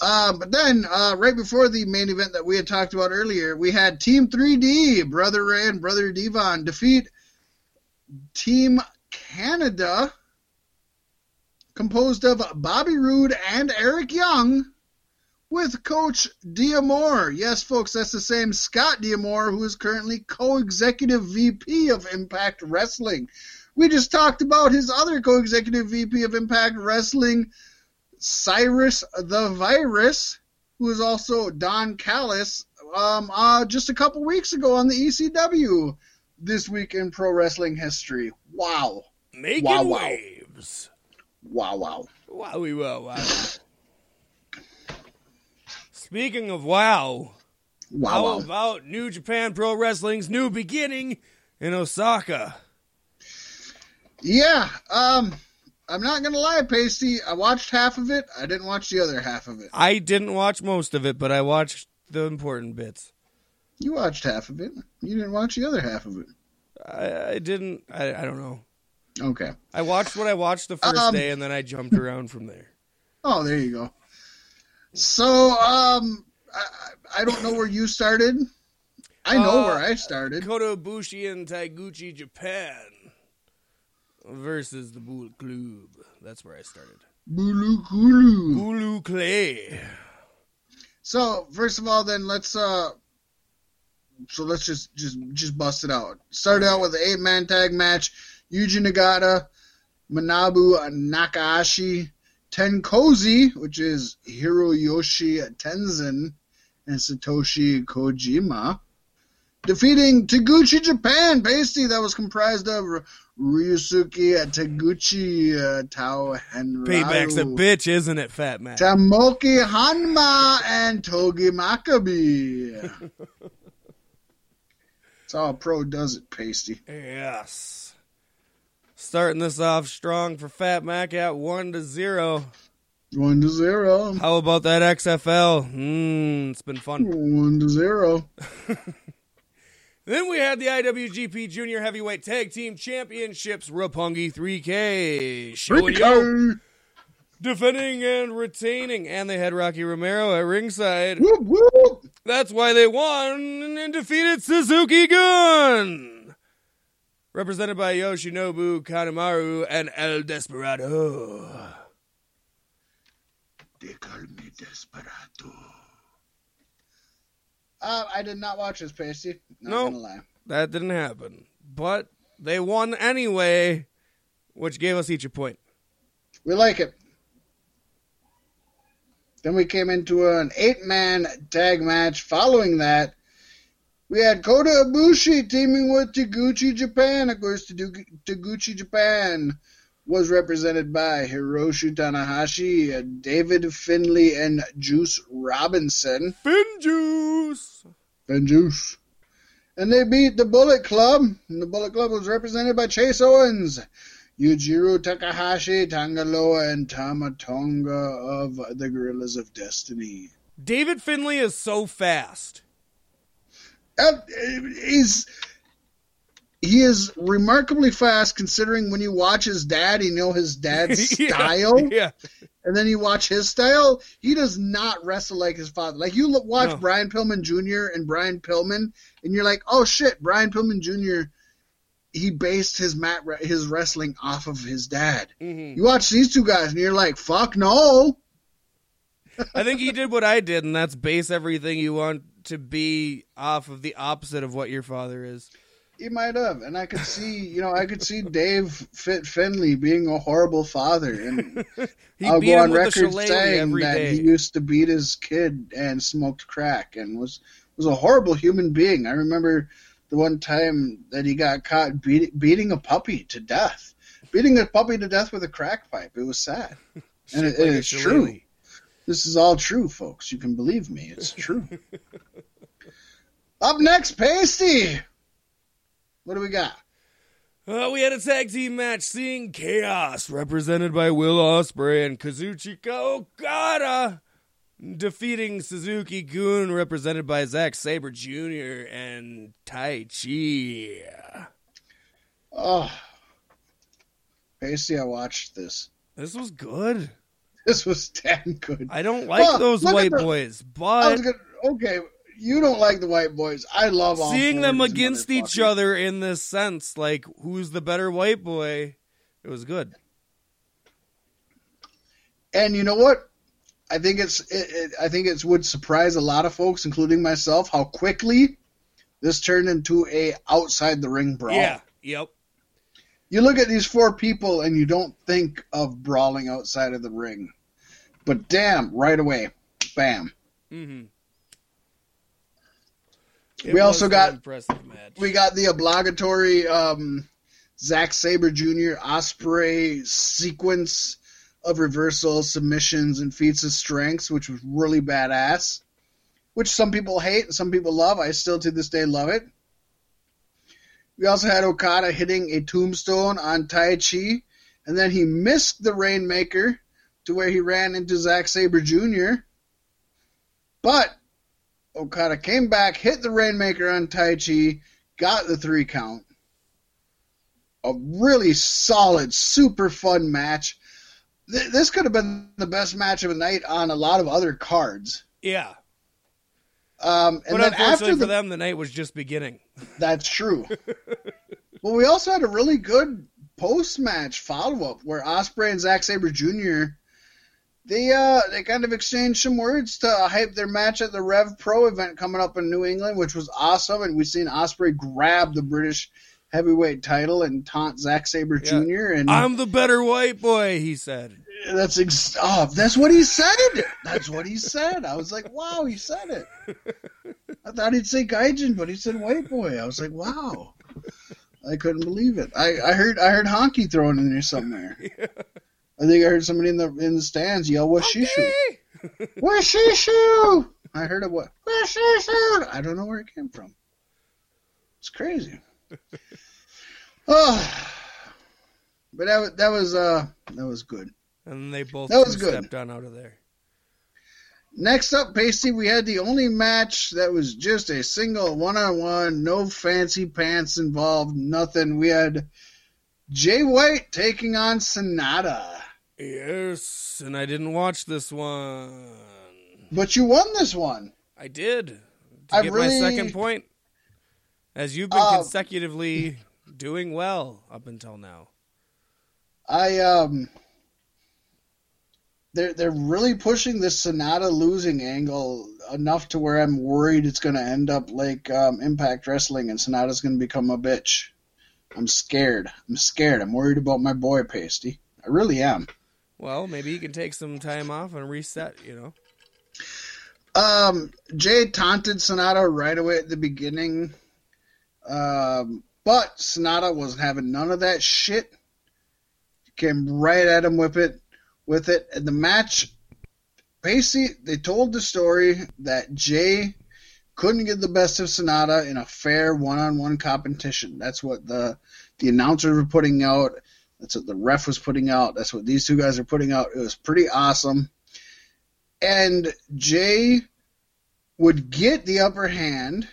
Uh, but then, uh, right before the main event that we had talked about earlier, we had Team 3D, Brother Ray and Brother Devon, defeat Team Canada, composed of Bobby Roode and Eric Young, with Coach D'Amore. Yes, folks, that's the same Scott D'Amore who is currently co-executive VP of Impact Wrestling. We just talked about his other co-executive VP of Impact Wrestling, Cyrus the Virus, who is also Don Callis, um, uh, just a couple weeks ago on the ECW. This week in pro wrestling history. Wow. Making Wow, wow. waves. Wow, wow. Wowie wow wow. Speaking of wow, Wow, how wow. about New Japan Pro Wrestling's new beginning in Osaka? Yeah, um, I'm not gonna lie, Pasty. I watched half of it. I didn't watch the other half of it. I didn't watch most of it, but I watched the important bits. You watched half of it. You didn't watch the other half of it. I, I didn't. I, I don't know. Okay. I watched what I watched the first Um, day, and then I jumped around from there. Oh, there you go. So, um, I, I don't know where you started. I know Uh, where I started. Kota Ibushi and Taguchi Japan versus the Bullet Club. That's where I started. Bulu Kulu. Bulu Clay. So, first of all, then let's uh, so let's just just just bust it out. Started out with an eight man tag match: Yuji Nagata, Manabu Nakanishi, TenCozy, which is Hiroyoshi Tenzan, and Satoshi Kojima, defeating Taguchi Japan. Pasty that was comprised of Ryusuke Taguchi, uh, Toa Henare. Payback's a bitch, isn't it, Fat Man? Tomoaki Honma and Togi Makabe. That's how a pro does it, Pasty. Yes. Starting this off strong for Fat Mac at one to zero. One to zero. How about that XFL? Mmm, it's been fun. One to zero. [laughs] Then we had the IWGP Junior Heavyweight Tag Team Championships Roppongi 3K. Showing yo, defending and retaining, and they had Rocky Romero at ringside. Whoop, whoop. That's why they won and defeated Suzuki Gun. Represented by Yoshinobu Kanemaru and El Desperado. They call me Desperado. Uh, I did not watch this, Pasty. No. gonna. That didn't happen. But they won anyway, which gave us each a point. We like it. Then we came into an eight-man tag match. Following that, we had Kota Ibushi teaming with Taguchi Japan. Of course, Tagu- Taguchi Japan was represented by Hiroshi Tanahashi, David Finlay, and Juice Robinson. Fin Juice! and Juice. And they beat the Bullet Club. And the Bullet Club was represented by Chase Owens, Yujiro Takahashi, Tanga Loa, and Tama Tonga of the Gorillas of Destiny. David Finlay is so fast. Uh, he's he is remarkably fast considering when you watch his dad, you know his dad's [laughs] Yeah, style, Yeah. and then you watch his style. He does not wrestle like his father. Like you watch No. Brian Pillman Jr. and Brian Pillman, and you're like, oh shit, Brian Pillman Jr. He based his mat his wrestling off of his dad. hmm You watch these two guys, and you're like, fuck no. I think he did what I did, and that's base everything you want to be off of the opposite of what your father is. He might have, and I could see, you know, I could see Dave Fit Finlay being a horrible father, and [laughs] He I'll go on record saying that day. he used to beat his kid and smoked crack and was was a horrible human being. I remember the one time that he got caught beat, beating a puppy to death, beating a puppy to death with a crack pipe. It was sad, [laughs] and it, Like it's true. This is all true, folks. You can believe me. It's true. [laughs] Up next, Pasty. What do we got? Uh, we had a tag team match seeing Chaos, represented by Will Ospreay and Kazuchika Okada, defeating Suzuki Gun, represented by Zack Sabre Jr. and Taichi. Oh, Pasty, I watched this. This was good. This was [laughs] damn good. I don't like Well, those white the- boys, I but was gonna, okay, you don't like the white boys. I love all seeing them against each other in this sense, like who's the better white boy, it was good. And you know what? I think it's it, it, I think it would surprise a lot of folks, including myself, how quickly this turned into a outside the ring brawl. Yeah. Yep. You look at these four people and you don't think of brawling outside of the ring, but damn, right away, bam. Mm-hmm. We also got-. We got the obligatory um, Zack Sabre Jr. Ospreay sequence of reversals, submissions, and feats of strengths, which was really badass. Which some people hate and some people love. I still to this day love it. We also had Okada hitting a tombstone on Taichi, and then he missed the Rainmaker to where he ran into Zack Sabre Jr. But Okada came back, hit the Rainmaker on Taichi, got the three count. A really solid, super fun match. Th- This could have been the best match of the night on a lot of other cards. yeah. Um, and But then after for the, them, the night was just beginning. [laughs] that's true. [laughs] well, we also had a really good post match follow up where Ospreay and Zack Sabre Jr. They uh they kind of exchanged some words to hype their match at the Rev Pro event coming up in New England, which was awesome. And we've seen Ospreay grab the British heavyweight title and taunt Zack Sabre Yeah. Jr. And I'm the better white boy, he said. that's ex- oh, that's what he said. That's what he said. I was like, wow, he said it. I thought he'd say Gaijin, but he said white boy. I was like, wow. I couldn't believe it. I, I heard I heard honky thrown in there somewhere. [laughs] I think I heard somebody in the in the stands yell "Washishu." Okay. [laughs] Washishu! I heard it. What? Washishu! I don't know where it came from. It's crazy. [laughs] oh, but that was that was uh that was good. And they both That was good. stepped on out of there. Next up, Pasty, we had the only match that was just a single one on one, no fancy pants involved, nothing. We had Jay White taking on SANADA. Yes, and I didn't watch this one. But you won this one. I did. To I get really- my second point. As you've been Uh, consecutively doing well up until now. I um they're they're really pushing this SANADA losing angle enough to where I'm worried it's going to end up like um, Impact Wrestling and SANADA's going to become a bitch. I'm scared. I'm scared. I'm worried about my boy Pasty. I really am. Well, maybe he can take some time off and reset, you know. Um, Jay taunted SANADA right away at the beginning, um, but SANADA wasn't having none of that shit. Came right at him with it, with it. And the match, basically, they told the story that Jay couldn't get the best of SANADA in a fair one-on-one competition. That's what the the announcers were putting out. That's what the ref was putting out. That's what these two guys are putting out. It was pretty awesome. And Jay would get the upper hand,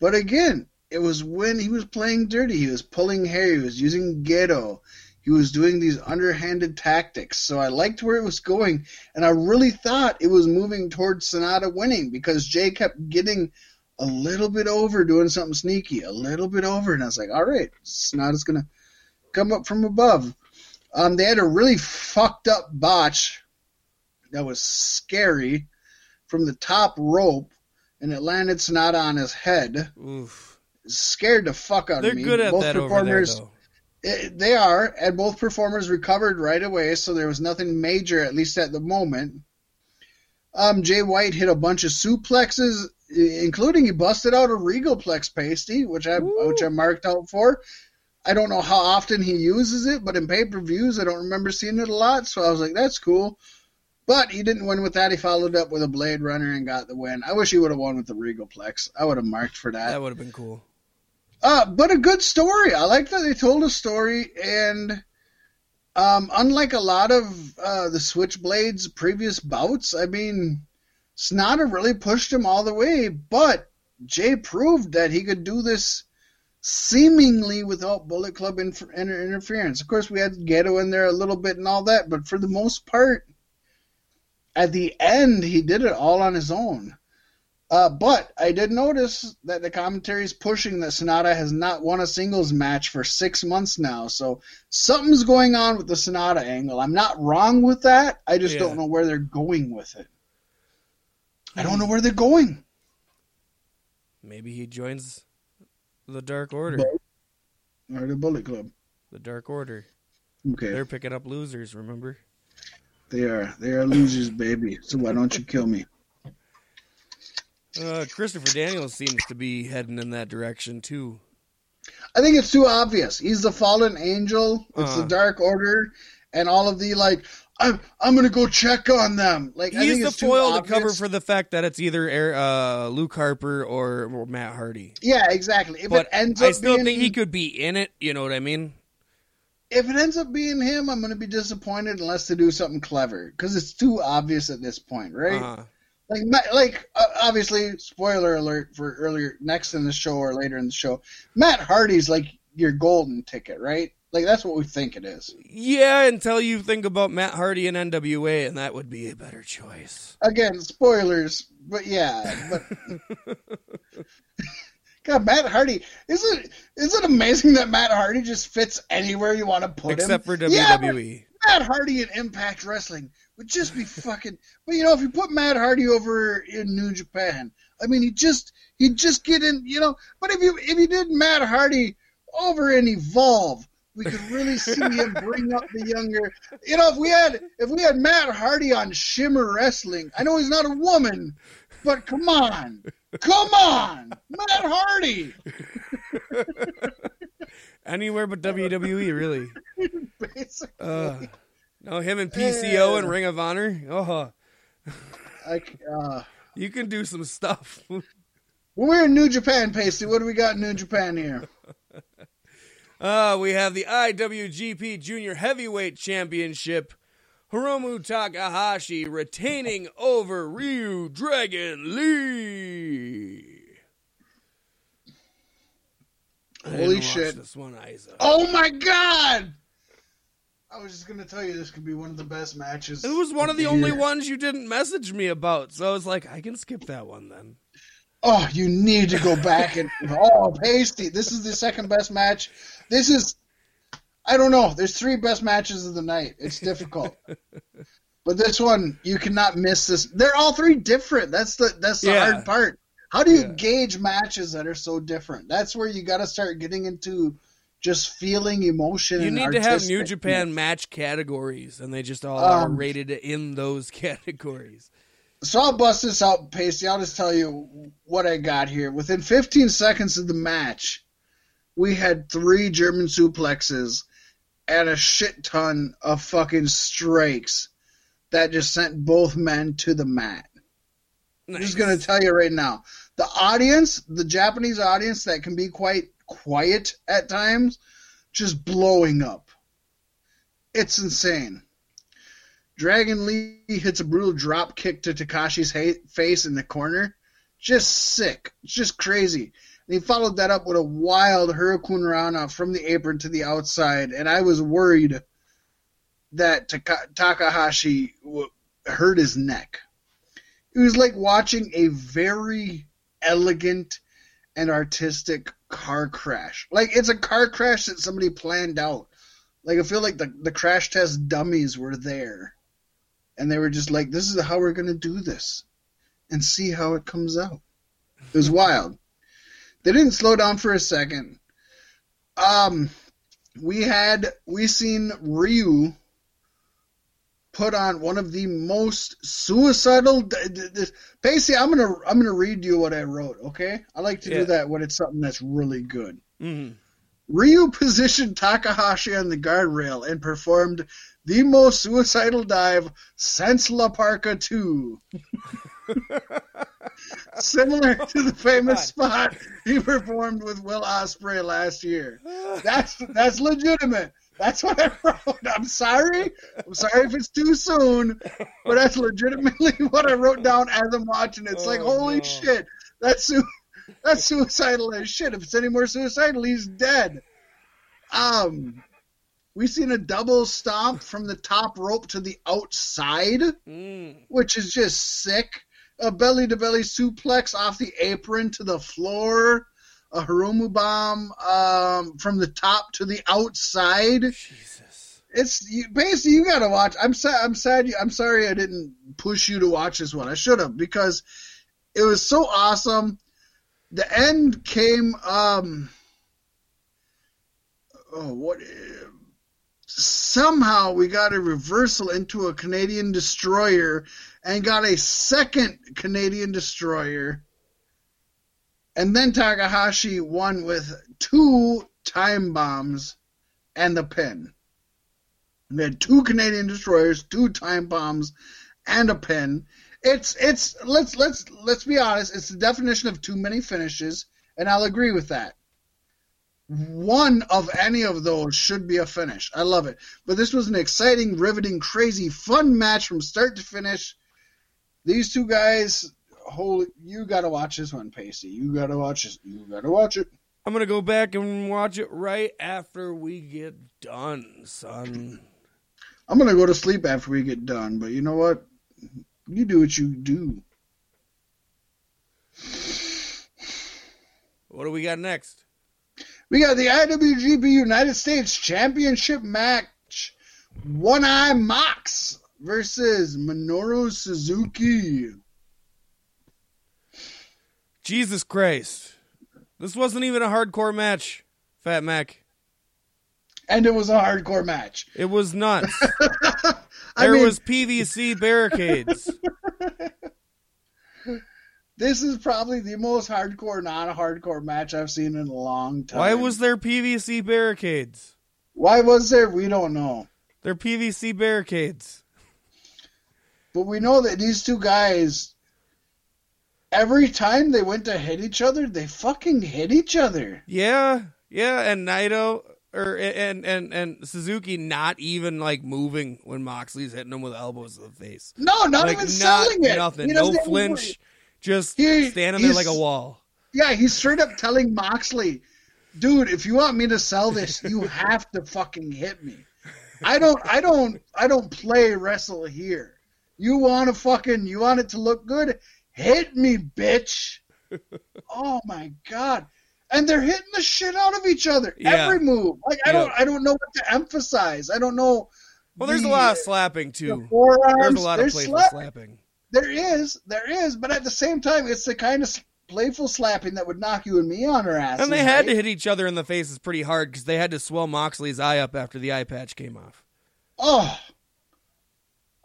but again, it was when he was playing dirty. He was pulling hair. He was using Gedo. He was doing these underhanded tactics. So I liked where it was going, and I really thought it was moving towards SANADA winning because Jay kept getting a little bit over, doing something sneaky, a little bit over, and I was like, all right, SANADA's gonna come up from above. Um, they had a really fucked up botch that was scary from the top rope, and it landed SANADA on his head. Oof. Scared the fuck out They're of me. good at both that over there, performers, though. eh, they are, and both performers recovered right away, so there was nothing major, at least at the moment. Um, Jay White hit a bunch of suplexes, including he busted out a regalplex pasty, which I Woo. which I marked out for. I don't know how often he uses it, but in pay per views, I don't remember seeing it a lot. So I was like, that's cool. But he didn't win with that. He followed up with a Blade Runner and got the win. I wish he would have won with the Regalplex. I would have marked for that. That would have been cool. Uh, but a good story. I like that they told a story, and um, unlike a lot of uh, the Switchblades' previous bouts, I mean, Snodder really pushed him all the way, but Jay proved that he could do this seemingly without Bullet Club inter- inter- interference. Of course, we had Gedo in there a little bit and all that, but for the most part, at the end, he did it all on his own. Uh, but I did notice that the commentary is pushing that SANADA has not won a singles match for six months now. So something's going on with the SANADA angle. I'm not wrong with that. I just Yeah. don't know where they're going with it. I don't know where they're going. Maybe he joins the Dark Order. Or the Bullet Club. The Dark Order. Okay, They're picking up losers, remember? they are. They are losers, baby. So why don't you kill me? Uh, Christopher Daniels seems to be heading in that direction too. I think it's too obvious. He's the fallen angel. It's Uh-huh. the Dark Order, and all of the like. I'm I'm gonna go check on them. Like I He's the foil to cover for the fact that it's either uh, Luke Harper or, or Matt Hardy. Yeah, exactly. If But it ends I up still being, think he could be in it. You know what I mean? if it ends up being him, I'm going to be disappointed unless they do something clever because it's too obvious at this point, right? Uh-huh. Like, like uh, obviously, spoiler alert for earlier, next in the show or later in the show, Matt Hardy's like your golden ticket, right? Like that's what we think it is. Yeah, until you think about Matt Hardy and NWA, and that would be a better choice. Again, spoilers, but yeah, but [laughs] God, Matt Hardy is it is it amazing that Matt Hardy just fits anywhere you want to put Except him? Except for E. Yeah, WWE. Matt Hardy in Impact Wrestling would just be fucking. But you know, if you put Matt Hardy over in New Japan, I mean, he just he'd just get in. You know, but if you if you did Matt Hardy over in Evolve, we could really see him bring up the younger. You know, if we had if we had Matt Hardy on Shimmer Wrestling, I know he's not a woman, but come on, come on, Matt Hardy. [laughs] Anywhere but WWE, really. [laughs] Basically, Uh, no, him and PCO and. Ring of Honor. Oh, like. Uh, you can do some stuff. When we're in New Japan, Pasty, what do we got in New Japan here? [laughs] Uh, we have the IWGP Junior Heavyweight Championship. Hiromu Takahashi retaining over Ryu Dragon Lee. Holy shit. This one, Isa. Oh my god! I was just gonna tell you this could be one of the best matches. It was one of the year. only ones you didn't message me about, so I was like, I can skip that one then. Oh, you need to go back and oh, [laughs] pasty. This is the second best match. This is, I don't know. There's three best matches of the night. It's difficult, [laughs] but this one you cannot miss. This. They're all three different. That's the that's the Yeah. hard part. How do you Yeah. gauge matches that are so different? That's where you got to start getting into just feeling emotion. You need to have New Japan match categories, and they just all are Um, rated in those [laughs] categories. So I'll bust this out, Pasty. I'll just tell you what I got here. Within 15 seconds of the match, we had three German suplexes and a shit ton of fucking strikes that just sent both men to the mat. I'm just gonna tell you right now, the audience, the Japanese audience, that can be quite quiet at times, just blowing up. It's insane. Dragon Lee hits a brutal drop kick to Takashi's ha- face in the corner. Just sick. It's just crazy. He followed that up with a wild Hurricane Rana from the apron to the outside, and I was worried that Taka- Takahashi w- hurt his neck. It was like watching a very elegant and artistic car crash. Like it's a car crash that somebody planned out. Like I feel like the the crash test dummies were there, and they were just like, "This is how we're gonna do this, and see how it comes out." It was wild. They didn't slow down for a second. Um, we had we seen Ryu put on one of the most suicidal. d- d- d- Pacey, I'm gonna I'm gonna read you what I wrote. Okay, I like to Yeah. do that when it's something that's really good. Mhm. Ryu positioned Takahashi on the guardrail and performed the most suicidal dive since La Parka 2. [laughs] Similar to the famous spot he performed with Will Ospreay last year. That's that's legitimate. That's what I wrote. I'm sorry. I'm sorry if it's too soon, but that's legitimately [laughs] what I wrote down as I'm watching. it. It's like, Oh, holy no. shit, that's su- that's suicidal as shit. If it's any more suicidal, he's dead. Um, we seen a double stomp from the top rope to the outside, Mm. which is just sick. A belly to belly suplex off the apron to the floor. A Hiromu bomb um, from the top to the outside. Jesus. It's you, basically you got to watch. I'm sad. I'm sad. You, I'm sorry I didn't push you to watch this one. I should have because it was so awesome. The end came. Um, oh, what? Somehow we got a reversal into a Canadian destroyer and got a second Canadian destroyer. And then Takahashi won with two time bombs and the pin. We had two Canadian destroyers, two time bombs, and a pin. It's it's let's let's let's be honest. It's the definition of too many finishes, and I'll agree with that. One of any of those should be a finish. I love it. But this was an exciting, riveting, crazy, fun match from start to finish. These two guys, holy, you got to watch this one, Pacey. You got to watch this. You got to watch it. I'm gonna go back and watch it right after we get done, son. I'm gonna go to sleep after we get done. But you know what? You do what you do. What do we got next? We got the IWGP United States Championship match. One Eye Mox versus Minoru Suzuki. Jesus Christ. This wasn't even a hardcore match, Fat Mac. And it was a hardcore match. It was nuts. [laughs] There mean, was PVC barricades. [laughs] this is probably the most hardcore, non hardcore match I've seen in a long time. Why was there PVC barricades? Why was there? We don't know. They're PVC barricades. But we know that these two guys, every time they went to hit each other, they fucking hit each other. Yeah, yeah, and Naito or and and and Suzuki not even like moving when Moxley's hitting him with elbows to the face. No, not like even not selling it. nothing, no flinch, just He- standing there like a wall. Yeah, he's straight up telling Moxley, dude, if you want me to sell this, you have to fucking hit me. I don't I don't I don't play wrestle here. You want to fucking you want it to look good? Hit me, bitch. [laughs] oh my god. And they're hitting the shit out of each other. Yeah. Every move. Like I don't I don't know what to emphasize. I don't know Well, there's a lot of slapping the too. forearms. There's a lot of playful slap- slapping. There is, there is, but at the same time, it's the kind of playful slapping that would knock you and me on our asses. And they had to hit each other in the faces pretty hard because they had to swell Moxley's eye up after the eye patch came off. Oh,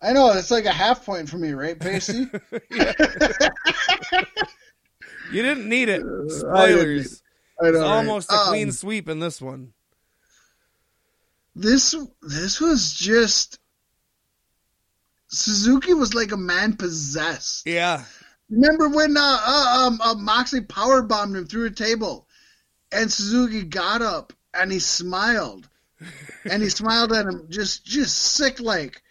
I know it's like a half point for me, right, Pasty? [laughs] You didn't need it. [laughs] I Spoilers. I know, It's right? almost a Um, clean sweep in this one. This this was just Suzuki was like a man possessed. Yeah. Remember when uh, uh, um, uh, Moxley power bombed him through a table, and Suzuki got up and he smiled, and he smiled at him just just sick like,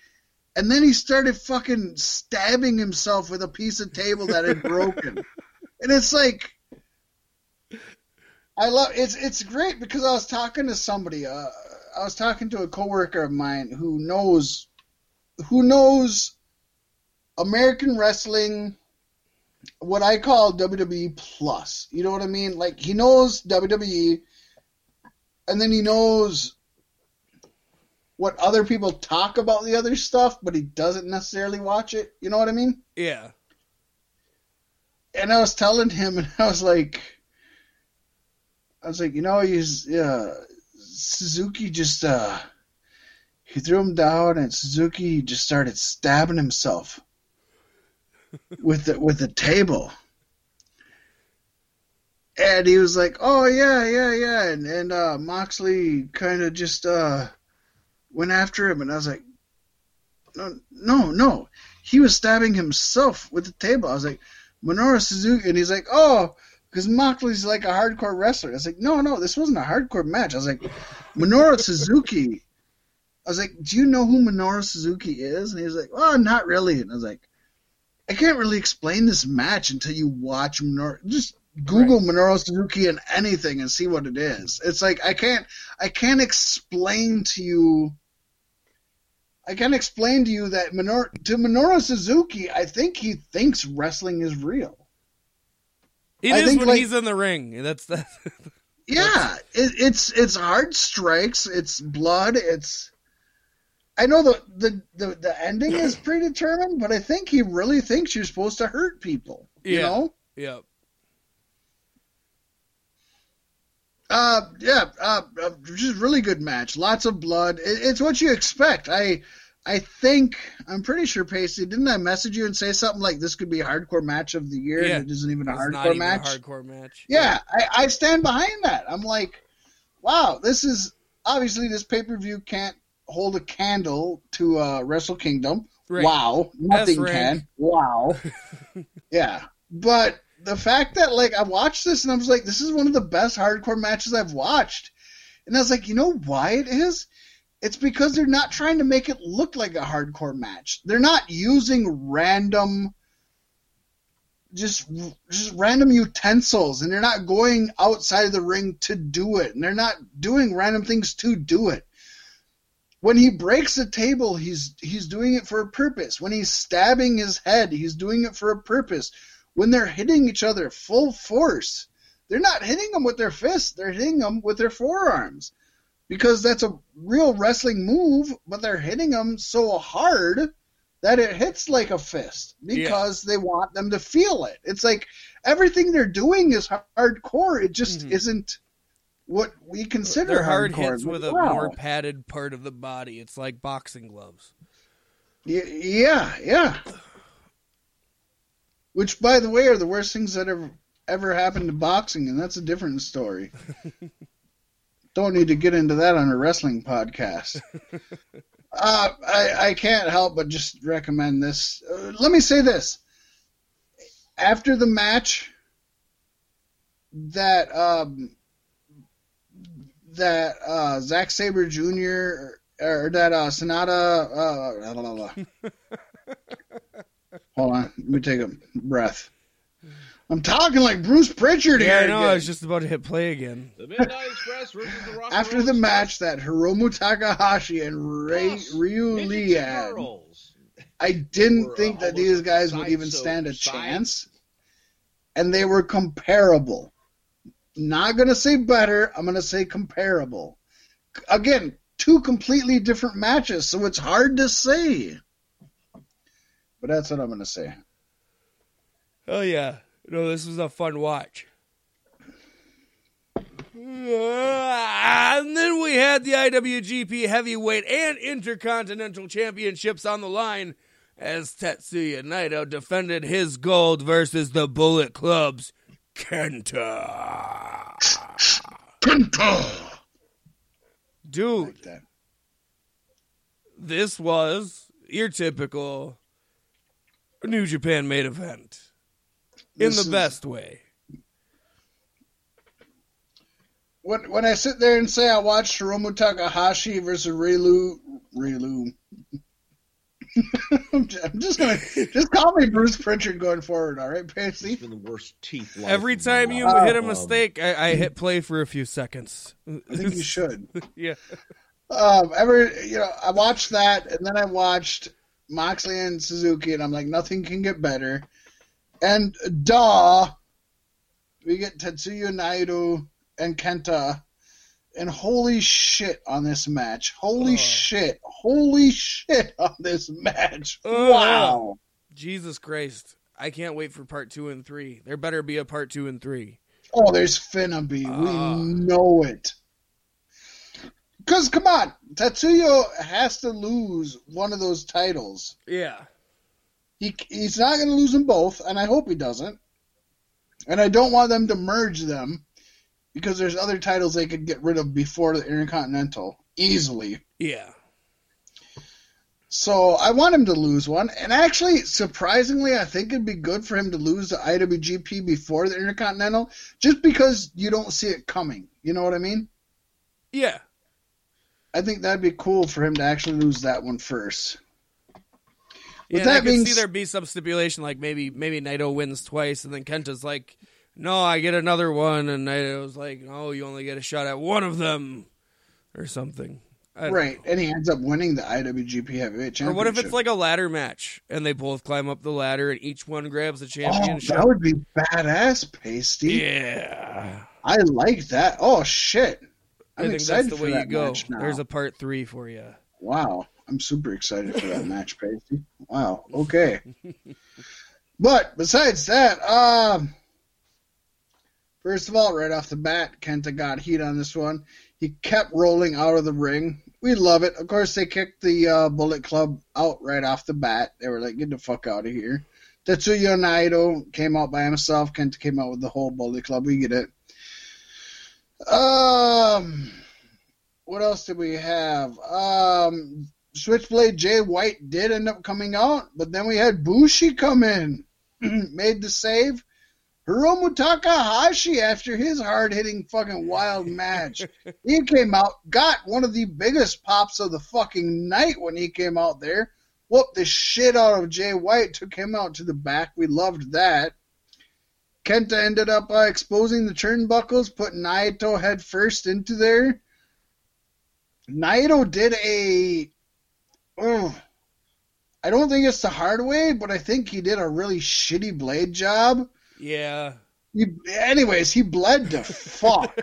and then he started fucking stabbing himself with a piece of table that had broken, and it's like. I love it's it's great because I was talking to somebody uh, I was talking to a coworker of mine who knows who knows American wrestling what I call WWE plus. You know what I mean? Like he knows WWE and then he knows what other people talk about the other stuff, but he doesn't necessarily watch it. You know what I mean? Yeah. and I was telling him, and I was like, I was like, you know, he's uh, Suzuki just uh, he threw him down, and Suzuki just started stabbing himself [laughs] with the with the table. And he was like, "Oh yeah, yeah, yeah," and and uh, Moxley kind of just uh, went after him, and I was like, "No, no, no!" He was stabbing himself with the table. I was like, Minoru Suzuki, and he's like, oh, because Moxley's like a hardcore wrestler. I was like, no, no, this wasn't a hardcore match. I was like, Minoru Suzuki. I was like, do you know who Minoru Suzuki is? And he was like, oh, not really. And I was like, I can't really explain this match until you watch Minoru. Just Google Minoru Suzuki and anything and see what it is. It's like I can't, I can't explain to you. I can't explain to you that Minoru, to Minoru Suzuki, I think he thinks wrestling is real. It I is when like- he's in the ring. That's that. Yeah, it, it's it's hard strikes, it's blood, it's. I know the, the the the ending is [clears throat] predetermined, but I think he really thinks you're supposed to hurt people. You Yeah. know? yeah. Uh, yeah, uh, uh, just really good match. Lots of blood. It, it's what you expect. I, I think I'm pretty sure, Pacey. Didn't I message you and say something like this could be a hardcore match of the year? Yeah. and it isn't even a It's hardcore not even match. a hardcore match. Yeah, I, I stand behind that. I'm like, wow, this is obviously this pay per view can't hold a candle to uh, Wrestle Kingdom. Right. Wow, nothing can. Wow. [laughs] yeah, but the fact that like I watched this and I was like, this is one of the best hardcore matches I've watched, and I was like, you know why it is? It's because they're not trying to make it look like a hardcore match. They're not using random just just random utensils and they're not going outside of the ring to do it and they're not doing random things to do it when he breaks a table he's he's doing it for a purpose when he's stabbing his head he's doing it for a purpose when they're hitting each other full force they're not hitting them with their fists they're hitting them with their forearms because that's a real wrestling move but they're hitting them so hard that it hits like a fist because they want them to feel it. It's like everything they're doing is hardcore. It just Mhm. isn't what we consider They're hard hardcore. hits with a more padded part of the body. It's like boxing gloves. Yeah, yeah. Which, by the way, are the worst things that ever ever happened to boxing, and that's a different story. [laughs] Don't need to get into that on a wrestling podcast. [laughs] uh, I I can't help but just recommend this. Uh, let me say this: after the match, that um, that uh, Zack Sabre Jr. or that uh, SANADA. Uh, blah, blah, blah. [laughs] Hold on, let me take a breath. I'm talking like Bruce Pritchard Yeah, here. I know. again. I was just about to hit play again. The Midnight Express versus the Rock After the Express. match that Hiromu Takahashi and Ray, Plus, Ryu Midgets Lee had. I didn't were, uh, think that these guys would even so- stand a side- chance. And they were comparable. Not going to say better, I'm going to say comparable. Again, two completely different matches, so it's hard to say. But that's what I'm going to say. Oh yeah, no, this was a fun watch. And then we had the IWGP Heavyweight and Intercontinental Championships on the line as Tetsuya Naito defended his gold versus the Bullet Club's Kenta. Penta! Dude, Like this was your typical New Japan main event in This the is- best way. when when I sit there and say I watched Hiromu Takahashi versus Relu Relu. [laughs] I'm just gonna just call me Bruce Pritchard going forward, all right, It's Pacey? been the worst teeth. Every time you life. hit a Um, mistake, I, I hit play for a few seconds. I think you [laughs] should. yeah. Um, ever you know, I watched that, and then I watched Moxley and Suzuki, and I'm like, nothing can get better. And duh, we get Tetsuya Naito and Kenta, and holy shit on this match! Holy Oh. shit! Holy shit on this match! Oh. wow! Jesus Christ. I can't wait for part two and three. There better be a part two and three. Oh, there's finna be. Ah. We know it. Because, come on, Tetsuya has to lose one of those titles. Yeah. He, he's not going to lose them both, and I hope he doesn't. And I don't want them to merge them because there's other titles they could get rid of before the Intercontinental easily. Yeah. So I want him to lose one. And actually, surprisingly, I think it'd be good for him to lose the IWGP before the Intercontinental just because you don't see it coming. You know what I mean? Yeah. I think that'd be cool for him to actually lose that one first. Yeah, With and I that could being see there be some stipulation like maybe maybe Naito wins twice and then Kenta's like, No, I get another one and Naito's like, No, you only get a shot at one of them or something. Right. know. And he ends up winning the IWGP Heavyweight Championship. Or what if it's like a ladder match and they both climb up the ladder and each one grabs the Oh, championship? that would be badass, Pasty. yeah. I like that. Oh shit! I I'm think excited that's the way that you go. match now. There's a part three for you. Wow, I'm super excited for that match, Pasty. Wow. Okay. but besides that, um, first of all, right off the bat, Kenta got heat on this one. He kept rolling out of the ring. We love it. Of course, they kicked the uh, Bullet Club out right off the bat. They were like, "Get the fuck out of here." Tetsuya Naito came out by himself. Kenta came out with the whole Bullet Club. We get it. Um, what else did we have? Um, Switchblade Jay White did end up coming out, but then we had Bushi come in, [clears throat] made the save. Hiromu Takahashi, after his hard hitting fucking wild match, [laughs] he came out, got one of the biggest pops of the fucking night when he came out there. Whooped the shit out of Jay White, took him out to the back. We loved that. Kenta ended up uh, exposing the turnbuckles, putting Naito head first into there. Naito did a. Oh, I don't think it's the hard way, but I think he did a really shitty blade job. Yeah. He, anyways, he bled to [laughs] fuck.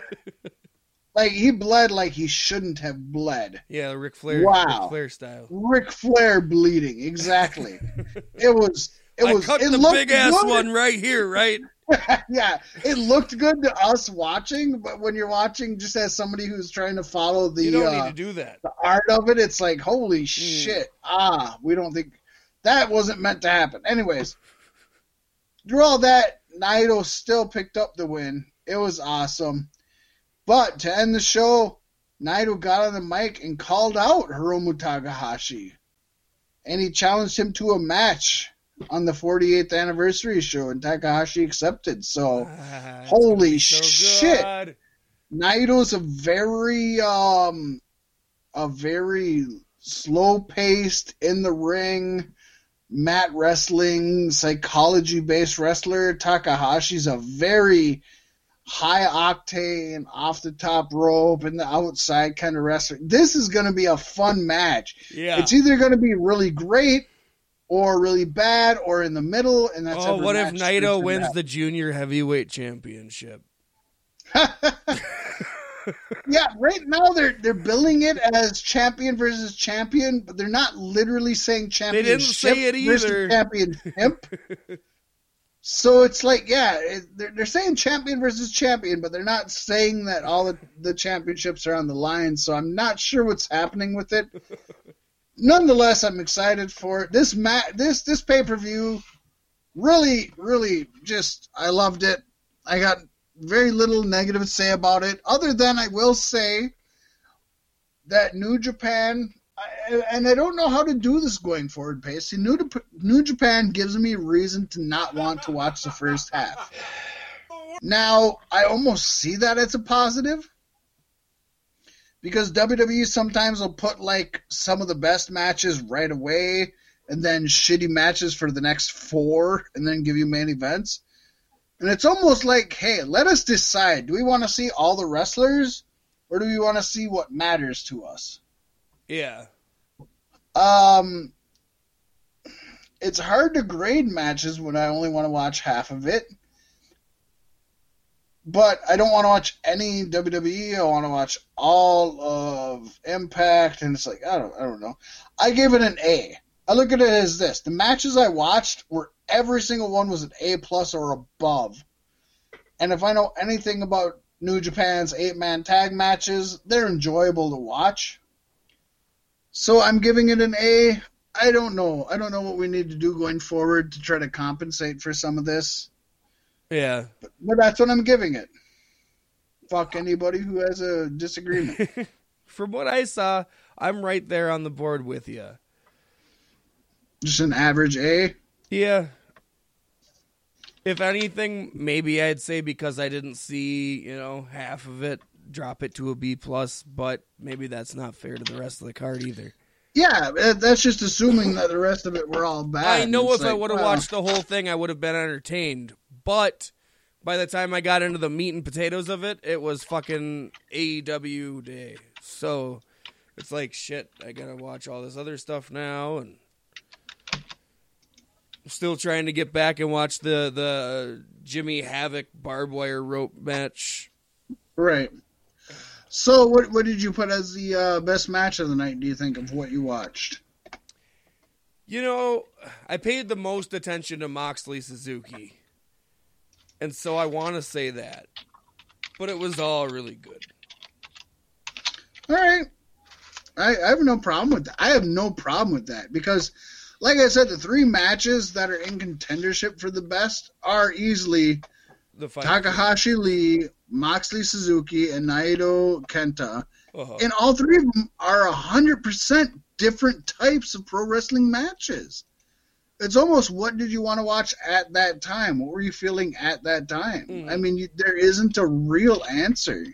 like he bled like he shouldn't have bled. Yeah, Ric Flair Wow. Ric Flair style. Ric Flair bleeding, exactly. [laughs] it was. It I was. it the looked big ass one right here, right? [laughs] yeah, it looked good to us watching, but when you're watching just as somebody who's trying to follow the You don't uh, need to do that. the art of it, it's like holy shit. Ah, we don't think that wasn't meant to happen. Anyways, through all that, Naito still picked up the win. It was awesome. But to end the show, Naito got on the mic and called out Hiromu Takahashi. And he challenged him to a match on the 48th anniversary show, and Takahashi accepted. So Ah, holy so shit. good. Naito's a very um a very slow paced in the ring, mat wrestling, psychology based wrestler. Takahashi's a very high octane, off the top rope and the outside kind of wrestler. This is going to be a fun match. Yeah. It's either going to be really great or really bad or in the middle. And that's oh, what if Naito wins that. the junior heavyweight championship? [laughs] Yeah, right now they're they're billing it as champion versus champion, but they're not literally saying They didn't say it either. championship. so it's like, yeah, it, they're they're saying champion versus champion, but they're not saying that all the, the championships are on the line. So I'm not sure what's happening with it. Nonetheless, I'm excited for it. This ma- this this pay per view. Really, really, just I loved it. I got very little negative to say about it, other than I will say that New Japan, I, and I don't know how to do this going forward, Pacey. New, New Japan gives me reason to not want to watch the first half. Now, I almost see that as a positive because WWE sometimes will put like some of the best matches right away and then shitty matches for the next four and then give you main events. And it's almost like, hey, let us decide. Do we want to see all the wrestlers or do we want to see what matters to us? Yeah. Um, it's hard to grade matches when I only want to watch half of it. But I don't want to watch any WWE. I want to watch all of Impact, and it's like I don't, I don't know. I gave it an A. I look at it as this: the matches I watched were every single one was an A plus or above. And if I know anything about New Japan's eight man tag matches, they're enjoyable to watch. So I'm giving it an A. I don't know. I don't know what we need to do going forward to try to compensate for some of this. Yeah. But that's what I'm giving it. Fuck anybody who has a disagreement. [laughs] From what I saw, I'm right there on the board with you. Just an average A. Yeah. If anything, maybe I'd say because I didn't see, you know, half of it, drop it to a B plus, but maybe that's not fair to the rest of the card either. Yeah, that's just assuming that the rest of it were all bad. I know It's if I would have well, watched the whole thing, I would have been entertained. But by the time I got into the meat and potatoes of it, it was fucking AEW day. So it's like shit. I gotta watch all this other stuff now, and I'm still trying to get back and watch the the Jimmy Havoc barbed wire rope match. Right. So, what what did you put as the uh, best match of the night? Do you think of what you watched? You know, I paid the most attention to Moxley Suzuki. And so I want to say that. But it was all really good. All right. I, I have no problem with that. I have no problem with that because, like I said, the three matches that are in contendership for the best are easily The fight. Takahashi Lee, Moxley Suzuki, and Naito Kenta. Uh-huh. And all three of them are 100% different types of pro wrestling matches. It's almost what did you want to watch at that time? What were you feeling at that time? Mhm. I mean, you, there isn't a real answer.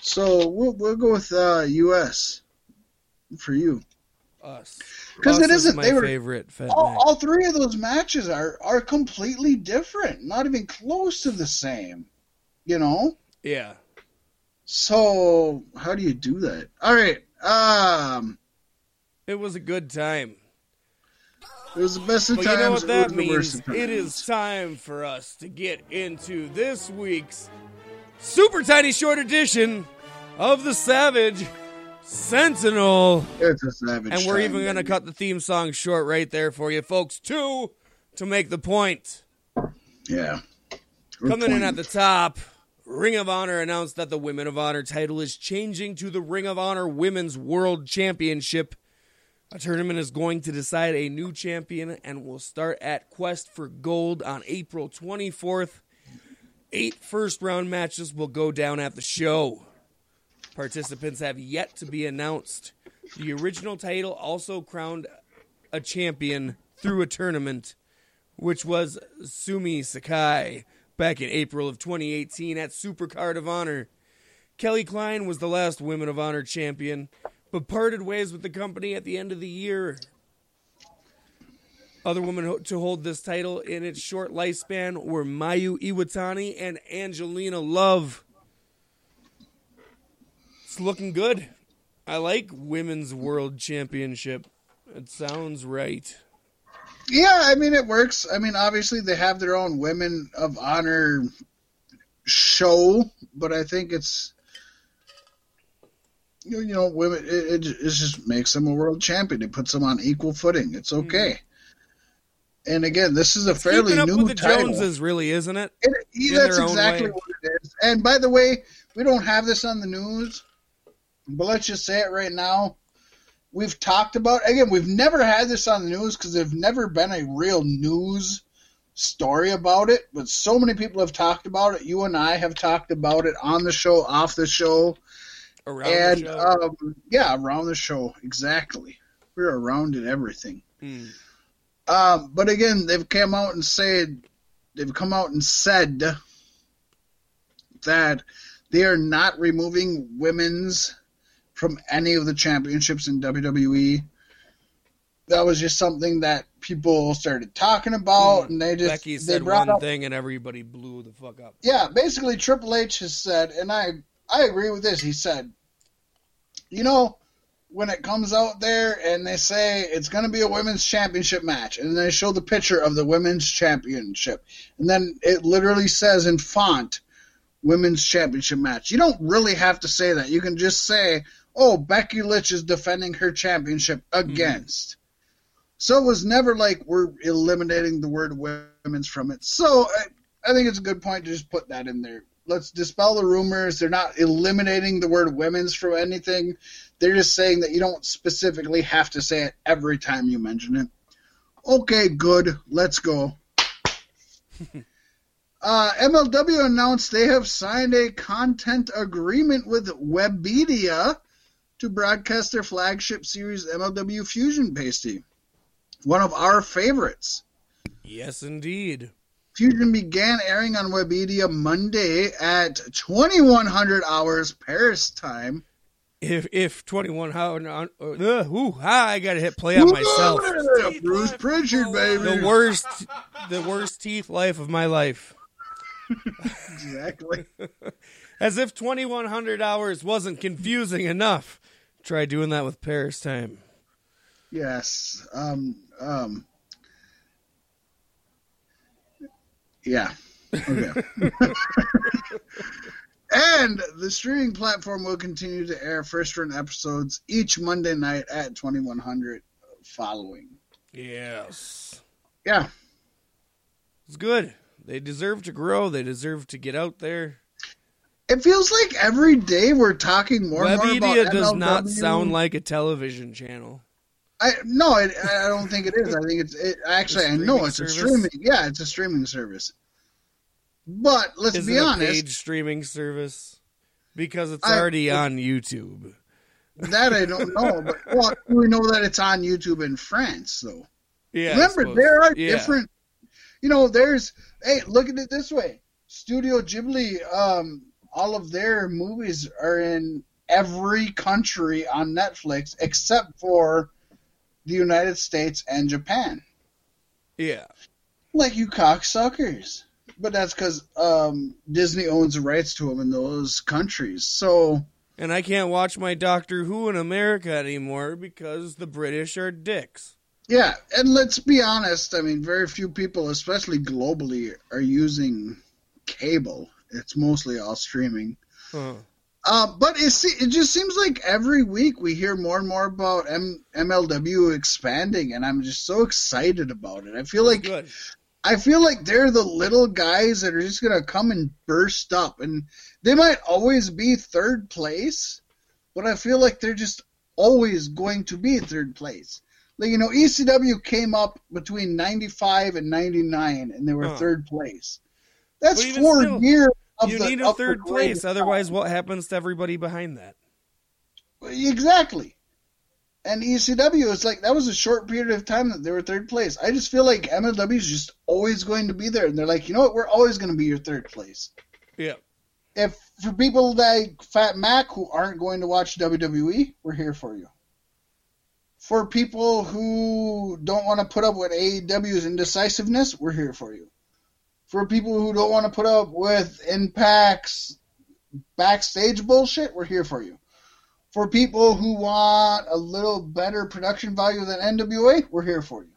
So we'll, we'll go with uh, U.S. for you. Us. 'Cause Us it is isn't- my they were- favorite All, all three of those matches are, are completely different, not even close to the same. You know? Yeah. So how do you do that? All right. Um, It was a good time. It was the best of But times. you know what that was the worst means? It is time for us to get into this week's super tiny short edition of the Savage Sentinel. It's a savage. And we're time, even going to cut the theme song short right there for you folks, too, to make the point. Yeah. We're Coming in at the top, Ring of Honor announced that the Women of Honor title is changing to the Ring of Honor Women's World Championship. A tournament is going to decide a new champion and will start at Quest for Gold on April 24th. Eight first round matches will go down at the show. Participants have yet to be announced. The original title also crowned a champion through a tournament, which was Sumi Sakai back in April of 2018 at Supercard of Honor. Kelly Klein was the last Women of Honor champion, but parted ways with the company at the end of the year. Other women to hold this title in its short lifespan were Mayu Iwatani and Angelina Love. It's looking good. I like women's world championship. It sounds right. Yeah, I mean it works. I mean, obviously they have their own women of honor show, but I think it's you know, women. It, it, it just makes them a world champion. It puts them on equal footing. It's hmm. okay. And again, this is a fairly up new with the title. Joneses, really, isn't it? It, yeah, that's exactly way. what it is. And by the way, we don't have this on the news, but let's just say it right now. We've talked about again. We've never had this on the news because there's never been a real news story about it. But so many people have talked about it. You and I have talked about it on the show, off the show, Around and the show. um, yeah, around the show exactly. We're around in everything. Hmm. Um, but again, they've come out and said they've come out and said that they are not removing women's from any of the championships in WWE. That was just something that people started talking about, and they just Hmm. Becky they said brought one up thing and everybody blew the fuck up. yeah, basically Triple H has said, and I I agree with this. He said, you know, when it comes out there and they say it's going to be a women's championship match, and they show the picture of the women's championship, and then it literally says in font, "Women's Championship match." You don't really have to say that. You can just say, "Oh, Becky Lynch is defending her championship mm-hmm. against." So it was never like we're eliminating the word women's from it. So I, I think it's a good point to just put that in there. Let's dispel the rumors. They're not eliminating the word women's from anything. They're just saying that you don't specifically have to say it every time you mention it. Okay, good. Let's go. [laughs] Uh, MLW announced they have signed a content agreement with Webedia to broadcast their flagship series MLW Fusion Pasty. One of our favorites. Yes, indeed. Fusion began airing on Webedia Monday at 2100 hours Paris time. If if twenty one how uh, ooh, I gotta hit play on myself. Bruce Pritchard, baby. The worst, the worst teeth life of my life. Exactly. [laughs] As if twenty one hundred hours wasn't confusing enough. Try doing that with Paris time. Yes. Um. Um. Yeah. Okay. [laughs] and the streaming platform will continue to air first run episodes each Monday night at 2100 following. Yes, Yeah. it's good. They deserve to grow. They deserve to get out there. It feels like every day we're talking more and more about Webedia does not sound like a television channel. I no, it, I don't think it is. I think it's it, actually. I know it's a streaming. Yeah, it's a streaming service. But let's Is be it a honest. paid streaming service? Because it's I- already on YouTube. That I don't know, but [laughs] well, we know that it's on YouTube in France, though. Yeah. Remember, there are Yeah. different. You know, there's. Hey, look at it this way: Studio Ghibli, um, all of their movies are in every country on Netflix except for the United States and Japan. Yeah. Like you cocksuckers. But that's because um, Disney owns the rights to them in those countries. So And I can't watch my Doctor Who in America anymore because the British are dicks. Yeah, and let's be honest. I mean, very few people, especially globally, are using cable. It's mostly all streaming. Huh. Uh, but it se- it just seems like every week we hear more and more about M- MLW expanding, and I'm just so excited about it. I feel like Good. I feel like they're the little guys that are just gonna come and burst up, and they might always be third place, but I feel like they're just always going to be third place. Like you know, ECW came up between '95 and '99, and they were Huh. third place. That's four still, years You the need a third place, otherwise, what happens to everybody behind that? Exactly. And ECW it's like that was a short period of time that they were third place. I just feel like MLW is just always going to be there, and they're like, you know what, we're always going to be your third place. Yeah. If for people like Fat Mac who aren't going to watch WWE, we're here for you. For people who don't want to put up with AEW's indecisiveness, we're here for you. For people who don't want to put up with Impact's backstage bullshit, we're here for you. For people who want a little better production value than NWA, we're here for you.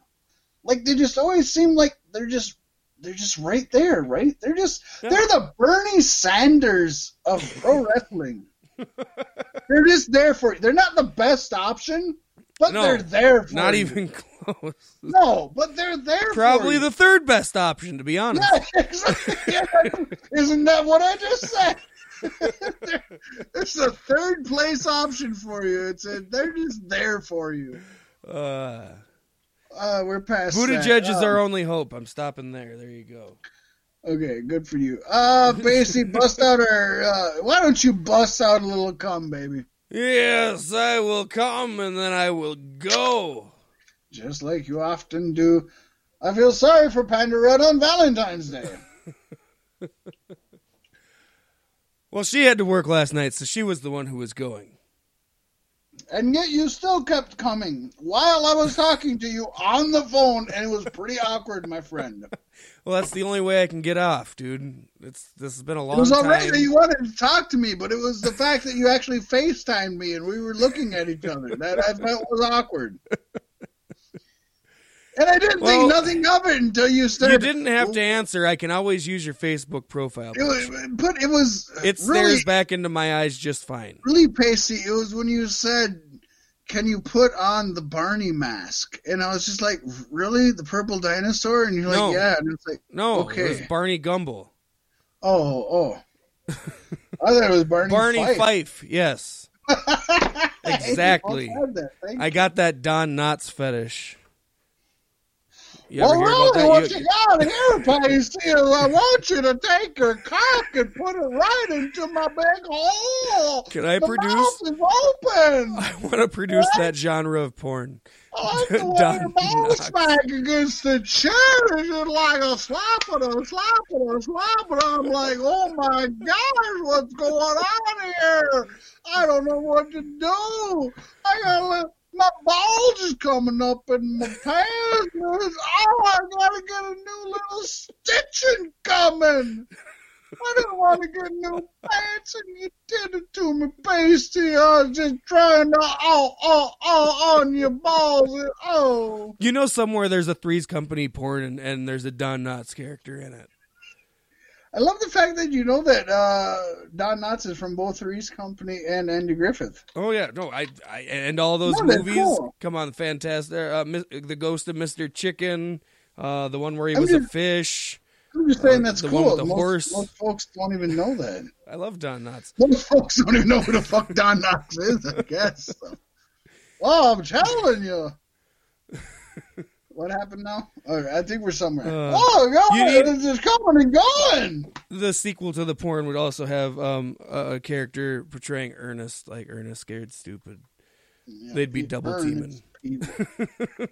Like they just always seem like they're just they're just right there, right? They're just Yeah. they're the Bernie Sanders of pro [laughs] wrestling. they're just there for you. They're not the best option, but No, they're there for Not you. even [laughs] close. No, but they're there Probably the third best option, to be honest. Yeah, [laughs] exactly. Yeah. [laughs] Isn't that what I just said? it's the third place option for you. It's a, they're just there for you. Uh, Uh, we're past that. Judge is Um, our only hope. I'm stopping there. There you go. Okay, good for you. Uh, Basie, bust out our. Uh, why don't you bust out a little cum, baby? Yes, I will come and then I will go. Just like you often do. I feel sorry for Panda Red on Valentine's Day. [laughs] Well, she had to work last night, so she was the one who was going. And yet you still kept coming while I was talking to you on the phone, and it was pretty awkward, my friend. [laughs] Well, that's the only way I can get off, dude. It's this has been a long. It was all right that you wanted to talk to me, but it was the fact that you actually FaceTimed me and we were looking at each other that I felt was awkward. [laughs] And I didn't Well, think nothing of it until you started. You didn't have to answer. I can always use your Facebook profile. It was, but it was It really, stares back into my eyes just fine. really pacey. It was when you said, "Can you put on the Barney mask?" And I was just like, "Really, the purple dinosaur?" And you're like, No. "Yeah." And it's like, No, Okay. it was Barney Gumble. "Oh, oh." I thought it was Barney. Barney Fife. Fife, yes. [laughs] Exactly. You both that. Thank I got that Don Knotts fetish. You well, really, what that? you got here, Pacey, is I want you to take your cock and put it right into my big hole. Can I the produce- Mouth is open. [laughs] I want to produce that genre of porn. I like [laughs] the way Don your ball Knox. smack against the chair. It's just like a slap and a slap and a slap. And I'm like, oh my gosh, what's going on here? I don't know what to do. I got my balls is coming up in my pants. Oh, I gotta get a new little stitching coming. I didn't want to get new pants, and you did it to me, pasty. I was just trying to, oh, oh, oh, on your balls. and- Oh. You know, somewhere there's a Three's Company porn and, and there's a Don Knotts character in it. I love the fact that you know that uh, Don Knotts is from both Three's Company and Andy Griffith. Oh yeah, no, I, I and all those No, movies. cool. Come on, fantastic. Uh, the Ghost of Mister Chicken, uh, the one where he I'm was a fish. I'm just saying Uh, that's the cool. one with the most, horse. most folks don't even know that. [laughs] I love Don Knotts. Most folks don't even know who the fuck Don Knotts is, I guess. So. Well, I'm telling you. [laughs] What happened now? Oh, I think we're somewhere. Uh, oh, God, you need- it's just coming and going. The sequel to the porn would also have um, a, character portraying Ernest, like Ernest scared stupid. They'd be double burn teaming. [laughs]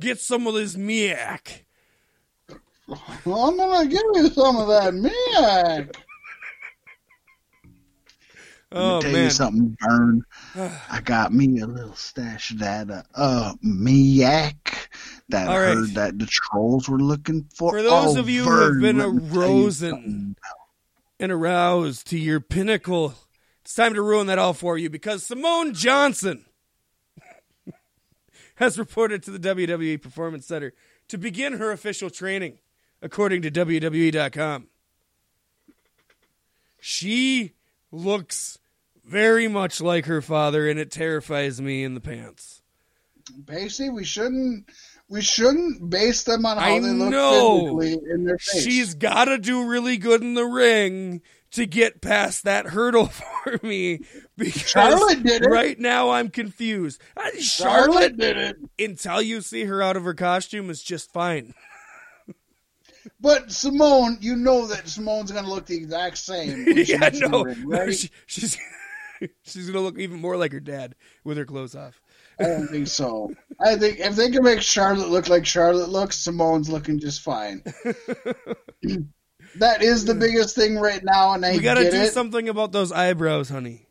Get some of this miak. I'm gonna give you some of that miak. Oh tell man, you something, Vern. I got me a little stash of that uh, uh miak that All I right. heard that the trolls were looking for. For those Oh, of you who have been let me tell you arousing- and aroused to your pinnacle. It's time to ruin that all for you because Simone Johnson [laughs] has reported to the WWE Performance Center to begin her official training, according to WWE.com. She looks very much like her father, and it terrifies me in the pants. Basically, we shouldn't we shouldn't base them on how I they look know. physically in their face. She's got to do really good in the ring to get past that hurdle [laughs] for me because Charlotte did it. right now I'm confused. Charlotte Charlotte, did it, until you see her out of her costume, is just fine. but Simone, you know that Simone's gonna look the exact same. [laughs] yeah, gets in the no, ring, right? she, she's [laughs] she's gonna look even more like her dad with her clothes off. I don't think so. I think if they can make Charlotte look like Charlotte looks, Simone's looking just fine. [laughs] that is the biggest thing right now, and I We got to get do it. something about those eyebrows, honey.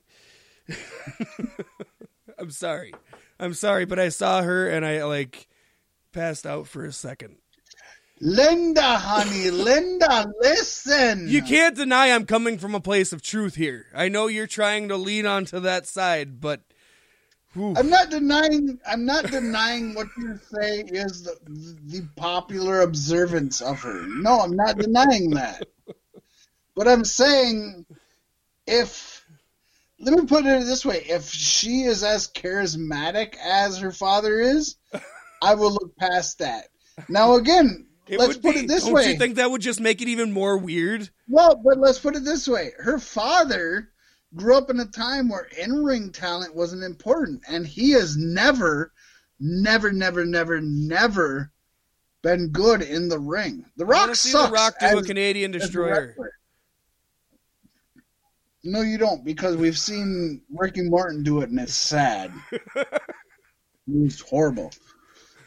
[laughs] I'm sorry. I'm sorry, but I saw her and I like passed out for a second. Linda, honey, Linda, listen. You can't deny I'm coming from a place of truth here. I know you're trying to lean onto that side, but. I'm not denying. I'm not denying what you say is the, the popular observance of her. No, I'm not denying that. But I'm saying, if let me put it this way: if she is as charismatic as her father is, I will look past that. Now, again, it let's put be- it this don't way. you think that would just make it even more weird? Well, but let's put it this way: her father grew up in a time where in-ring talent wasn't important, and he has never, never, never, never, never been good in the ring. The Rock want to see sucks. the Rock do a Canadian destroyer. No, you don't, because we've seen Ricky Martin do it, and it's sad. [laughs] it's horrible.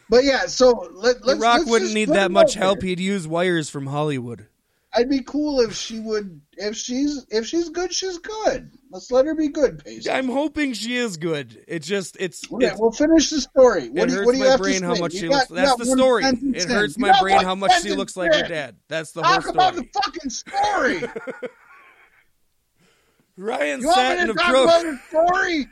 But yeah, so let, The let's. Rock wouldn't need that much help. He'd use wires from Hollywood. I'd be cool if she would. If she's if she's good, she's good. Let's let her be good, Pace. I'm hoping she is good. It's just it's, Okay, it's we'll finish the story. What it do, you- hurts what do you my brain how much she got- looks. That's the story. It hurts my brain how much she looks like her dad. That's the whole Talk about the fucking story. [laughs] Ryan You want me to talk about the story?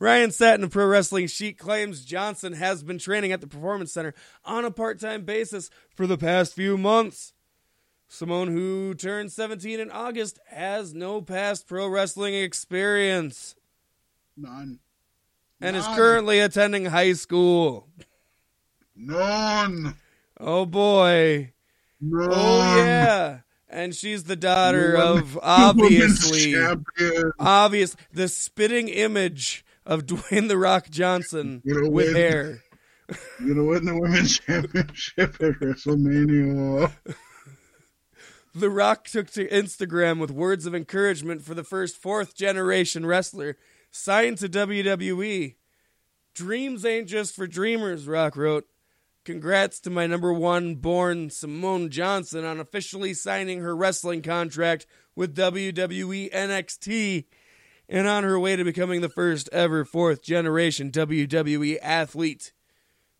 Ryan Satin of Pro Wrestling Sheet claims Johnson has been training at the Performance Center on a part time basis for the past few months. Simone, who turned 17 in August, has no past pro wrestling experience None. and is currently attending high school. None. Oh boy. None. Oh yeah. And she's the daughter Woman- of [laughs] obviously obvious the spitting image of [laughs] Dwayne the Rock Johnson with when- hair. You know, win [laughs] the women's championship at WrestleMania. The Rock took to Instagram with words of encouragement for the first fourth generation wrestler signed to WWE. Dreams ain't just for dreamers, Rock wrote. Congrats to my number one born Simone Johnson on officially signing her wrestling contract with WWE NXT and on her way to becoming the first ever fourth generation WWE athlete.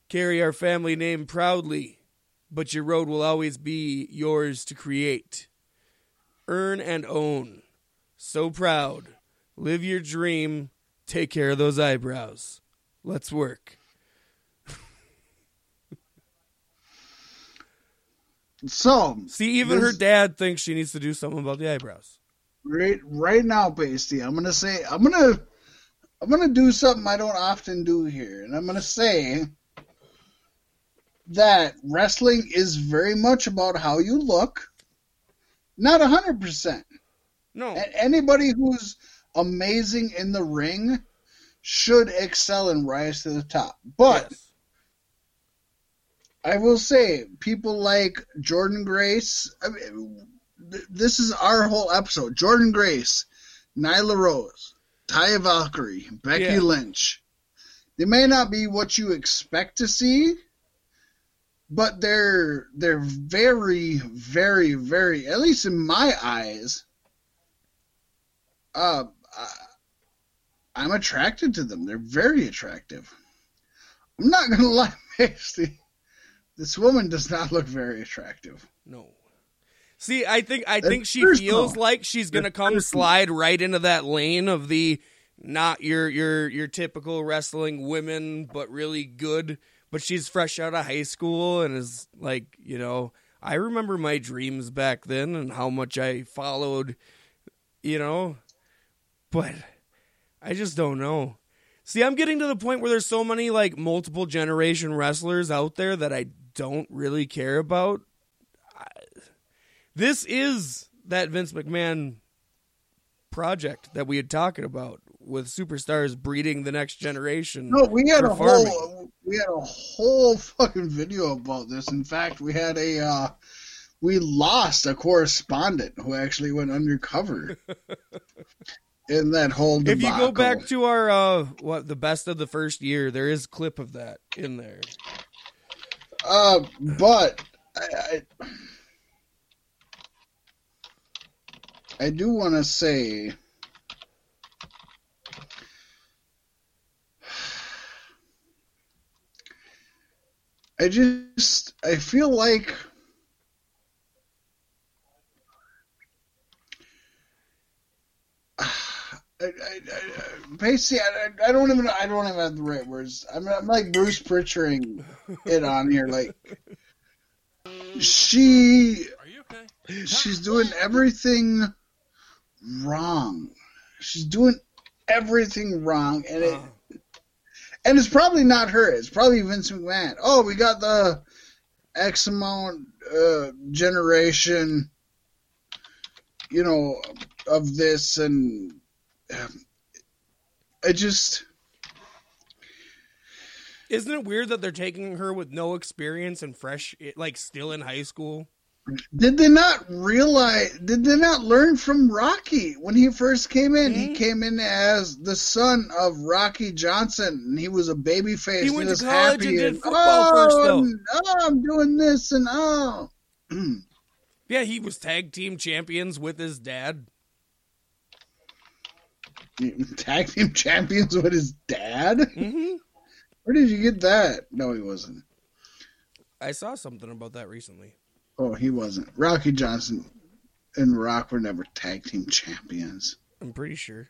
Carry our family name proudly but your road will always be yours to create. Earn and own. So proud. Live your dream. Take care of those eyebrows. Let's work. So, See, even her dad thinks she needs to do something about the eyebrows. Right, right now, Pasty, I'm gonna say, I'm gonna, I'm gonna do something I don't often do here, and I'm gonna say that wrestling is very much about how you look. Not a hundred percent. No. A- Anybody who's amazing in the ring should excel and rise to the top. But Yes. I will say, people like Jordynne Grace. I mean, th- this is our whole episode. Jordynne Grace, Nyla Rose, Taya Valkyrie, Becky Yeah. Lynch. They may not be what you expect to see, but they're they're very, very, very. At least in my eyes, uh, I'm attracted to them. They're very attractive. I'm not gonna [laughs] lie, Macy. This woman does not look very attractive. No. See, I think I That's think she personal. feels like she's gonna That's come personal. slide right into that lane of the not your your your typical wrestling women, but really good. But she's fresh out of high school and is like, you know, I remember my dreams back then and how much I followed, you know, but I just don't know. See, I'm getting to the point where there's so many like multiple generation wrestlers out there that I don't really care about. This is that Vince McMahon project that we had talking about with superstars breeding the next generation. No, we had a farming. whole we had a whole [laughs] fucking video about this. In fact, we had a uh, we lost a correspondent who actually went undercover [laughs] in that whole. If you go back to our uh what the best of the first year, there is clip of that in there. Uh, but I, I, I do want to say I just I feel like [sighs] I, I, I, I, I don't even I don't even have the right words. I'm, I'm like Bruce Pritchering it on here. Like [laughs] she, okay? she's doing everything wrong. She's doing everything wrong, and it and it's probably not her. It's probably Vince McMahon. Oh, we got the X amount uh, generation, you know, of this, and um, I just Isn't it weird that they're taking her with no experience and fresh, like still in high school? Did they not realize? Did they not learn from Rocky when he first came in? He Mhm. came in as the son of Rocky Johnson, and he was a baby face. He went to was college happy and did and, football oh, first, though." oh, I'm doing this and oh. [clears throat] Yeah, he was tag team champions with his dad. [laughs] tag team champions with his dad? hmm Where did you get that? No, he wasn't. I saw something about that recently. Oh, he wasn't. Rocky Johnson and Rock were never tag team champions. I'm pretty sure.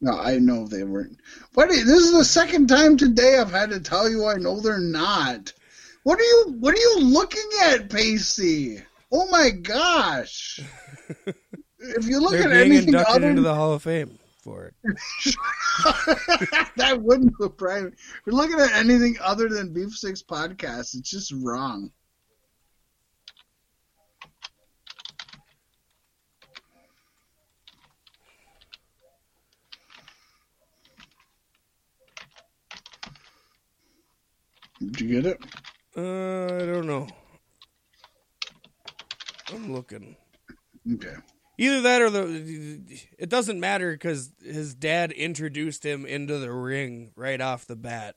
No, I know they weren't. But this is the second time today I've had to tell you I know they're not. What are you What are you looking at, Pacey? Oh my gosh! [laughs] If you look at anything inducted other into the Hall of Fame for it. [laughs] that wouldn't surprise me. If you're looking at anything other than Beef Six podcast, it's just wrong. Did you get it? Uh, I don't know. I'm looking. Okay. Either that or the. It doesn't matter because his dad introduced him into the ring right off the bat,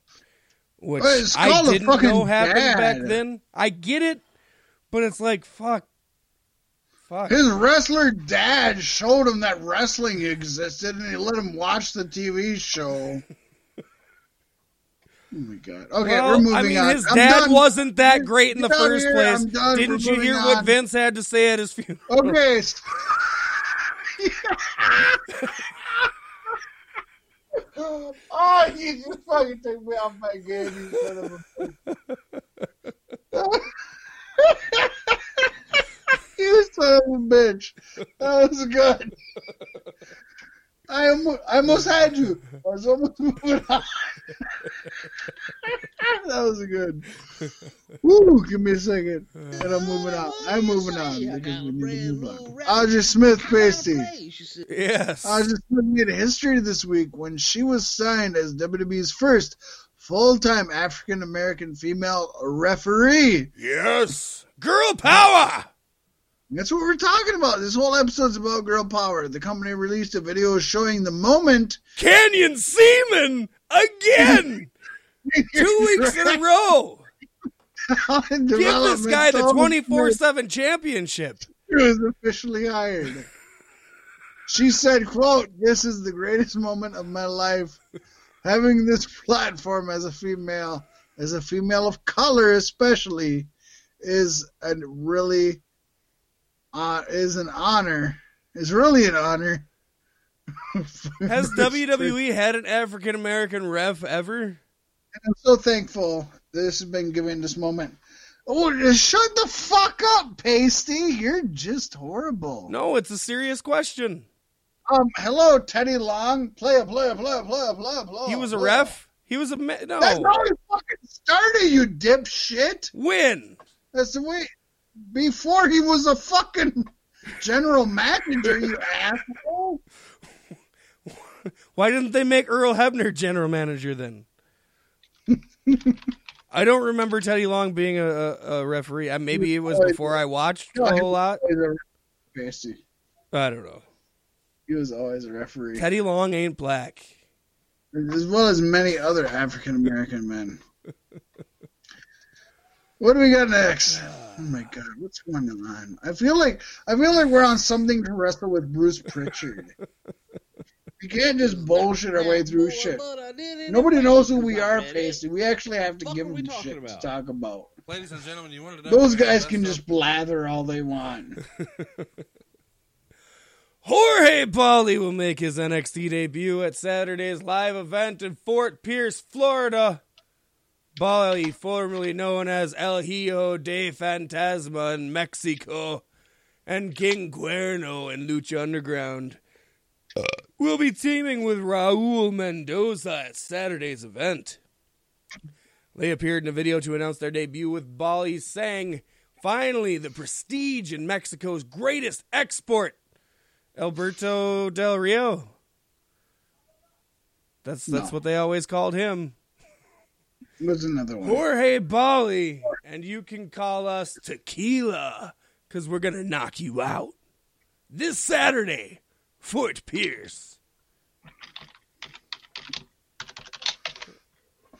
which Well, I didn't know happened back then. I get it, but it's like fuck, fuck. His wrestler dad showed him that wrestling existed, and he let him watch the TV show. [laughs] Oh my god! Okay, well, we're moving I mean, on. his I'm dad done. wasn't that great in the Get first here. place. Didn't you hear moving what. Vince had to say at his funeral? Okay. [laughs] oh, you just fucking took me off my game, you son of a [laughs] You son of a bitch. That was good. [laughs] I, almo- I almost had you. I was almost moving on. that was good. Woo, give me a second. And I'm moving on. I'm moving on because we need to move on. Audrey Smith Pasty. Yes. Audrey Smith made history this week when she was signed as WWE's first full-time African American female referee. yes. Girl power. That's what we're talking about. This whole episode's about girl power. The company released a video showing the moment. Canyon Ceman again. [laughs] Two weeks in a row. Give this guy the 24 7 championship. He was officially hired. She said, quote, This is the greatest moment of my life. Having this platform as a female, as a female of color especially, is a really uh, is an honor. Is really an honor. [laughs] Has [laughs] WWE had an African American ref ever? I'm so thankful this has been given this moment. Oh, just shut the fuck up, Pasty. You're just horrible. No, it's a serious question. Um, hello, Teddy Long. Play, a play, a play, a play, a play, a play. He was a play. ref? He was a. Ma- That's no. how he fucking started, you dipshit. When? That's the way. Before he was a fucking general manager, you asshole. Why didn't they make Earl Hebner general manager then? [laughs] I don't remember Teddy Long being a, a, referee. Uh, Maybe it was before I watched a whole lot. He was always a Pasty. I don't know. He was always a referee, Teddy Long ain't black. as well as many other African American men. What do we got next? Oh my god, what's going on? I feel like I feel like we're on something to wrestle with Bruce Pritchard. We can't just bullshit our way through shit. But I did it Nobody knows who we are, read. Pasty. We actually have to Fuck give them shit about? to talk about. Ladies and gentlemen, you wanted to Those what we had guys can just blather all they want. [laughs] Jorge Bolly will make his NXT debut at Saturday's live event in Fort Pierce, Florida. Bolly, formerly known as El Hijo de Fantasma in Mexico and King Cuerno in Lucha Underground, will be teaming with Raul Mendoza at Saturday's event. They appeared in a video to announce their debut with Bolly saying, Finally, the prestige in Mexico's greatest export. Alberto Del Rio. That's that's No. what they always called him. What's another one? Jorge Bolly, and you can call us Tequila, cause we're gonna knock you out this Saturday, Fort Pierce.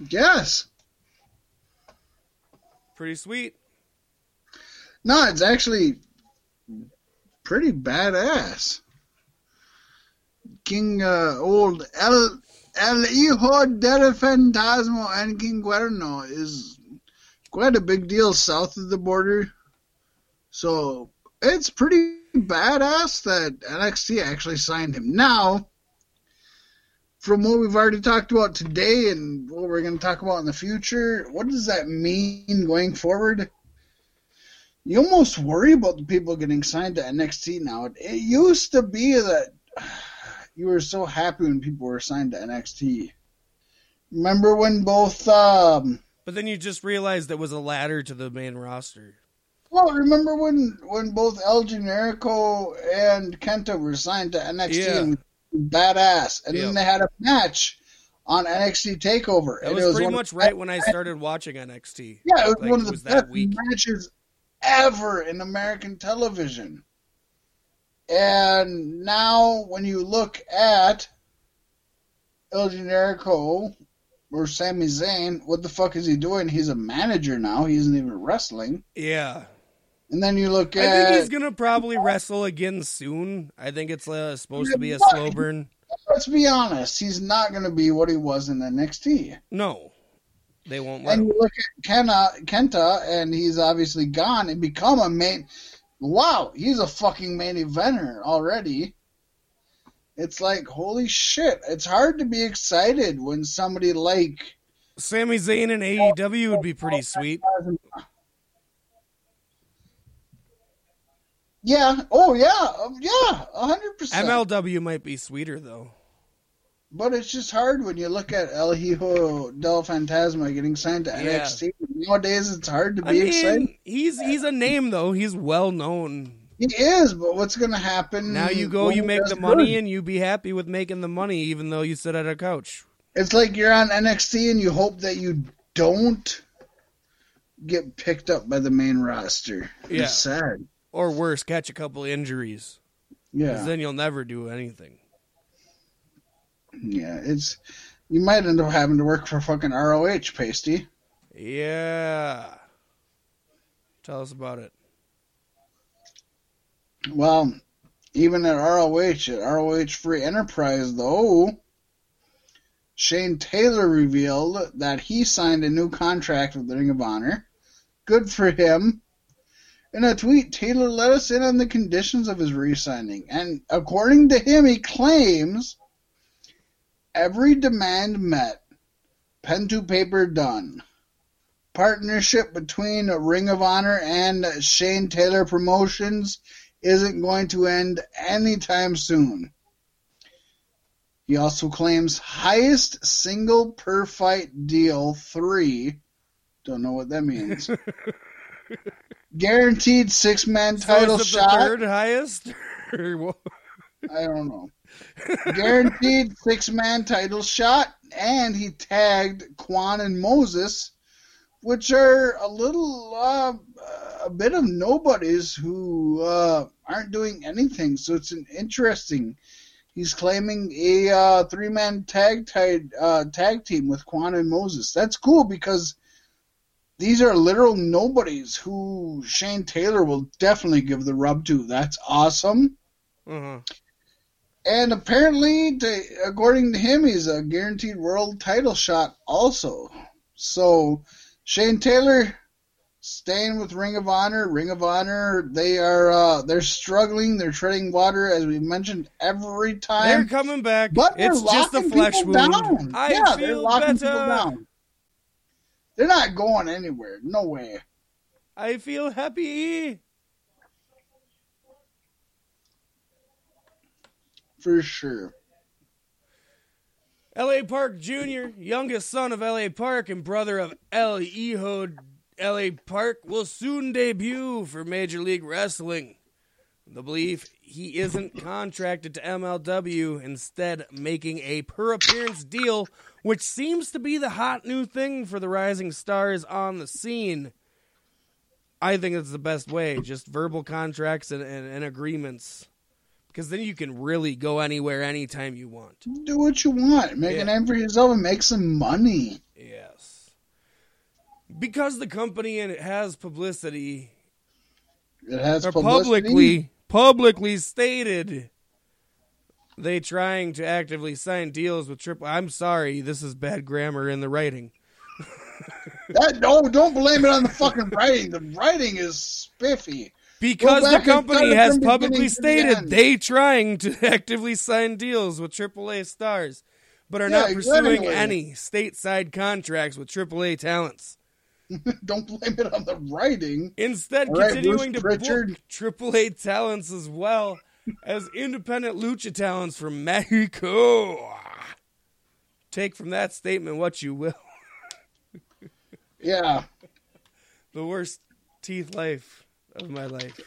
Yes. Pretty sweet. No, it's actually pretty badass. King uh, old El El Hijo del Fantasma and King is quite a big deal south of the border. So it's pretty badass that NXT actually signed him. Now, from what we've already talked about today and what we're going to talk about in the future, what does that mean going forward? you almost worry about the people getting signed to NXT now. It used to be that you were so happy when people were signed to NXT. Remember when both um But then you just realized it was a ladder to the main roster. well, remember when when both El Generico and Kenta were signed to NXT Yeah. and badass, and Yep. then they had a match on NXT Takeover. And was, it was pretty much right when I started watching NXT. Yeah, it was Like, one of the best matches ever in American television. And now, when you look at El Generico or Sami Zayn, what the fuck is he doing? He's a manager now. He isn't even wrestling. Yeah. And then you look at. I think he's gonna probably wrestle again soon. I think it's uh, supposed to be a slow burn. let's be honest. He's not going to be what he was in NXT. No, they won't let And you look at Kenta, Kenta, and he's obviously gone and become a main. Wow, he's a fucking main eventer already. It's like holy shit! It's hard to be excited when somebody like Sami Zayn and AEW would be pretty sweet. yeah, oh yeah, um, yeah, a hundred percent. MLW might be sweeter though. But it's just hard when you look at El Hijo del Fantasma getting signed to Yeah. NXT. Nowadays, it's hard to I be excited. he's he's a name though. He's well known. He is, but what's going to happen? Now you go, you make the good? money, and you be happy with making the money, even though you sit at a couch. It's like you're on NXT and you hope that you don't get picked up by the main roster. Yeah. It's sad. Or worse, catch a couple injuries. Yeah. then you'll never do anything. Yeah. It's you might end up having to work for fucking ROH, Pasty. Yeah. Tell us about it. Well, even at ROH, at ROH Free Enterprise though, Shane Taylor revealed that he signed a new contract with the Ring of Honor. Good for him. In a tweet, Taylor let us in on the conditions of his re-signing, and according to him, he claims every demand met, pen to paper done. Partnership between Ring of Honor and Shane Taylor Promotions isn't going to end anytime soon. He also claims highest single per fight deal three. Don't know what that means. [laughs] Guaranteed six man title so shot. the third highest? [laughs] I don't know. Guaranteed six man title shot, and he tagged Quan and Moses, which are a little, uh, a bit of nobodies who uh, aren't doing anything. So it's an interesting. He's claiming a uh, three man tag tag, uh, tag team with Quan and Moses. That's cool because these are literal nobodies who Shane Taylor will definitely give the rub to. That's awesome. uh-huh. And apparently, to, according to him, he's a guaranteed world title shot also. So Shane Taylor staying with Ring of Honor. Ring of Honor, they are uh, they're struggling. They're treading water, as we mentioned every time. They're coming back. But it's just a flesh wound. down. I yeah, they're locking people down. They're not going anywhere. No way. I feel happy. For sure. L.A. Park Jr., youngest son of L.A. Park and brother of El Hijo L.A. Park, will soon debut for Major League Wrestling. The belief he isn't contracted to MLW, instead making a per appearance deal, which seems to be the hot new thing for the rising stars on the scene. I think it's the best way, just verbal contracts and, and, and agreements. Because then you can really go anywhere anytime you want. Do what you want. Make Yeah. a name for yourself and make some money. Yes. Because the company and it has publicity, It has publicity. publicly publicly stated they trying to actively sign deals with Triple. I'm sorry, this is bad grammar in the writing. That, no, don't blame it on the fucking writing. The writing is spiffy. Because Go the back and start company has publicly the stated end. they trying to [laughs] actively sign deals with AAA stars, but are Yeah, not pursuing exactly. any stateside contracts with AAA talents. [laughs] don't blame it on the writing. Instead, All right, continuing Bruce to Pritchard. book AAA talents as well as independent lucha talents from Mexico. Take from that statement what you will. [laughs] Yeah. The worst teeth life of my life.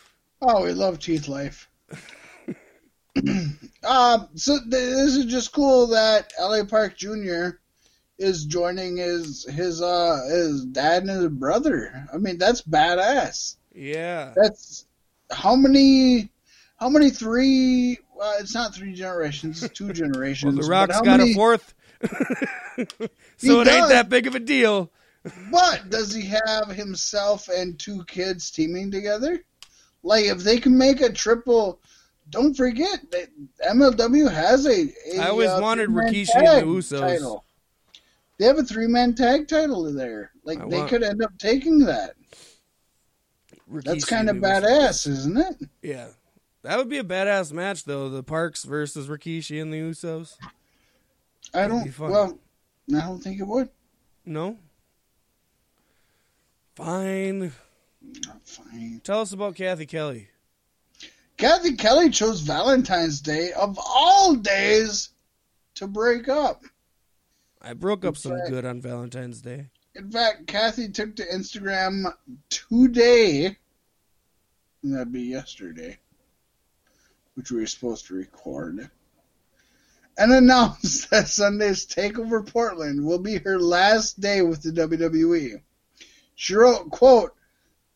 Oh, we love Teeth Life. [clears throat] um, so th- this is just cool that LA Park Jr. is joining his his uh his dad and his brother. I mean, that's badass. Yeah. That's how many how many three well, it's not three generations, it's two [laughs] Well, generations. The but Rock's got many- a fourth. [laughs] He so it ain't that big of a deal. But does he have himself and two kids teaming together? Like, if they can make a triple, don't forget that MLW has a. a I always uh, wanted Rikishi and the Usos. Title. They have a three man tag title there. Like, I they want- could end up taking that. That's kind of Usos. badass, isn't it? Yeah. That would be a badass match, though. The Parks versus Rikishi and the Usos. I That'd don't. Well, I don't think it would. No? Fine. Fine. Tell us about Kathy Kelly. Kathy Kelly chose Valentine's Day of all days to break up. I broke up some Okay. good on Valentine's Day. In fact, Kathy took to Instagram today, and that'd be yesterday, which we were supposed to record, and announced [laughs] that Sunday's Takeover Portland will be her last day with the WWE. She wrote, quote,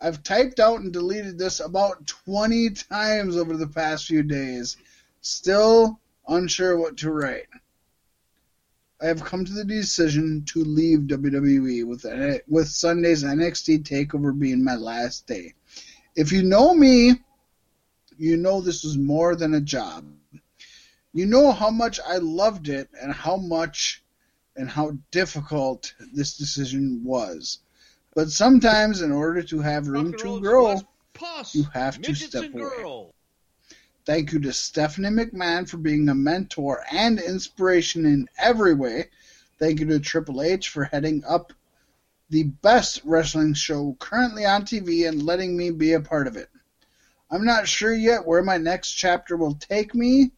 I've typed out and deleted this about 20 times over the past few days. Still unsure what to write. I have come to the decision to leave WWE with with Sunday's NXT Takeover being my last day. If you know me, you know this was more than a job. You know how much I loved it and how much and how difficult this decision was. But sometimes, in order to have room to grow, you have to step away. Thank you to Stephanie McMahon for being a mentor and inspiration in every way. Thank you to Triple H for heading up the best wrestling show currently on TV and letting me be a part of it. I'm not sure yet where my next chapter will take me,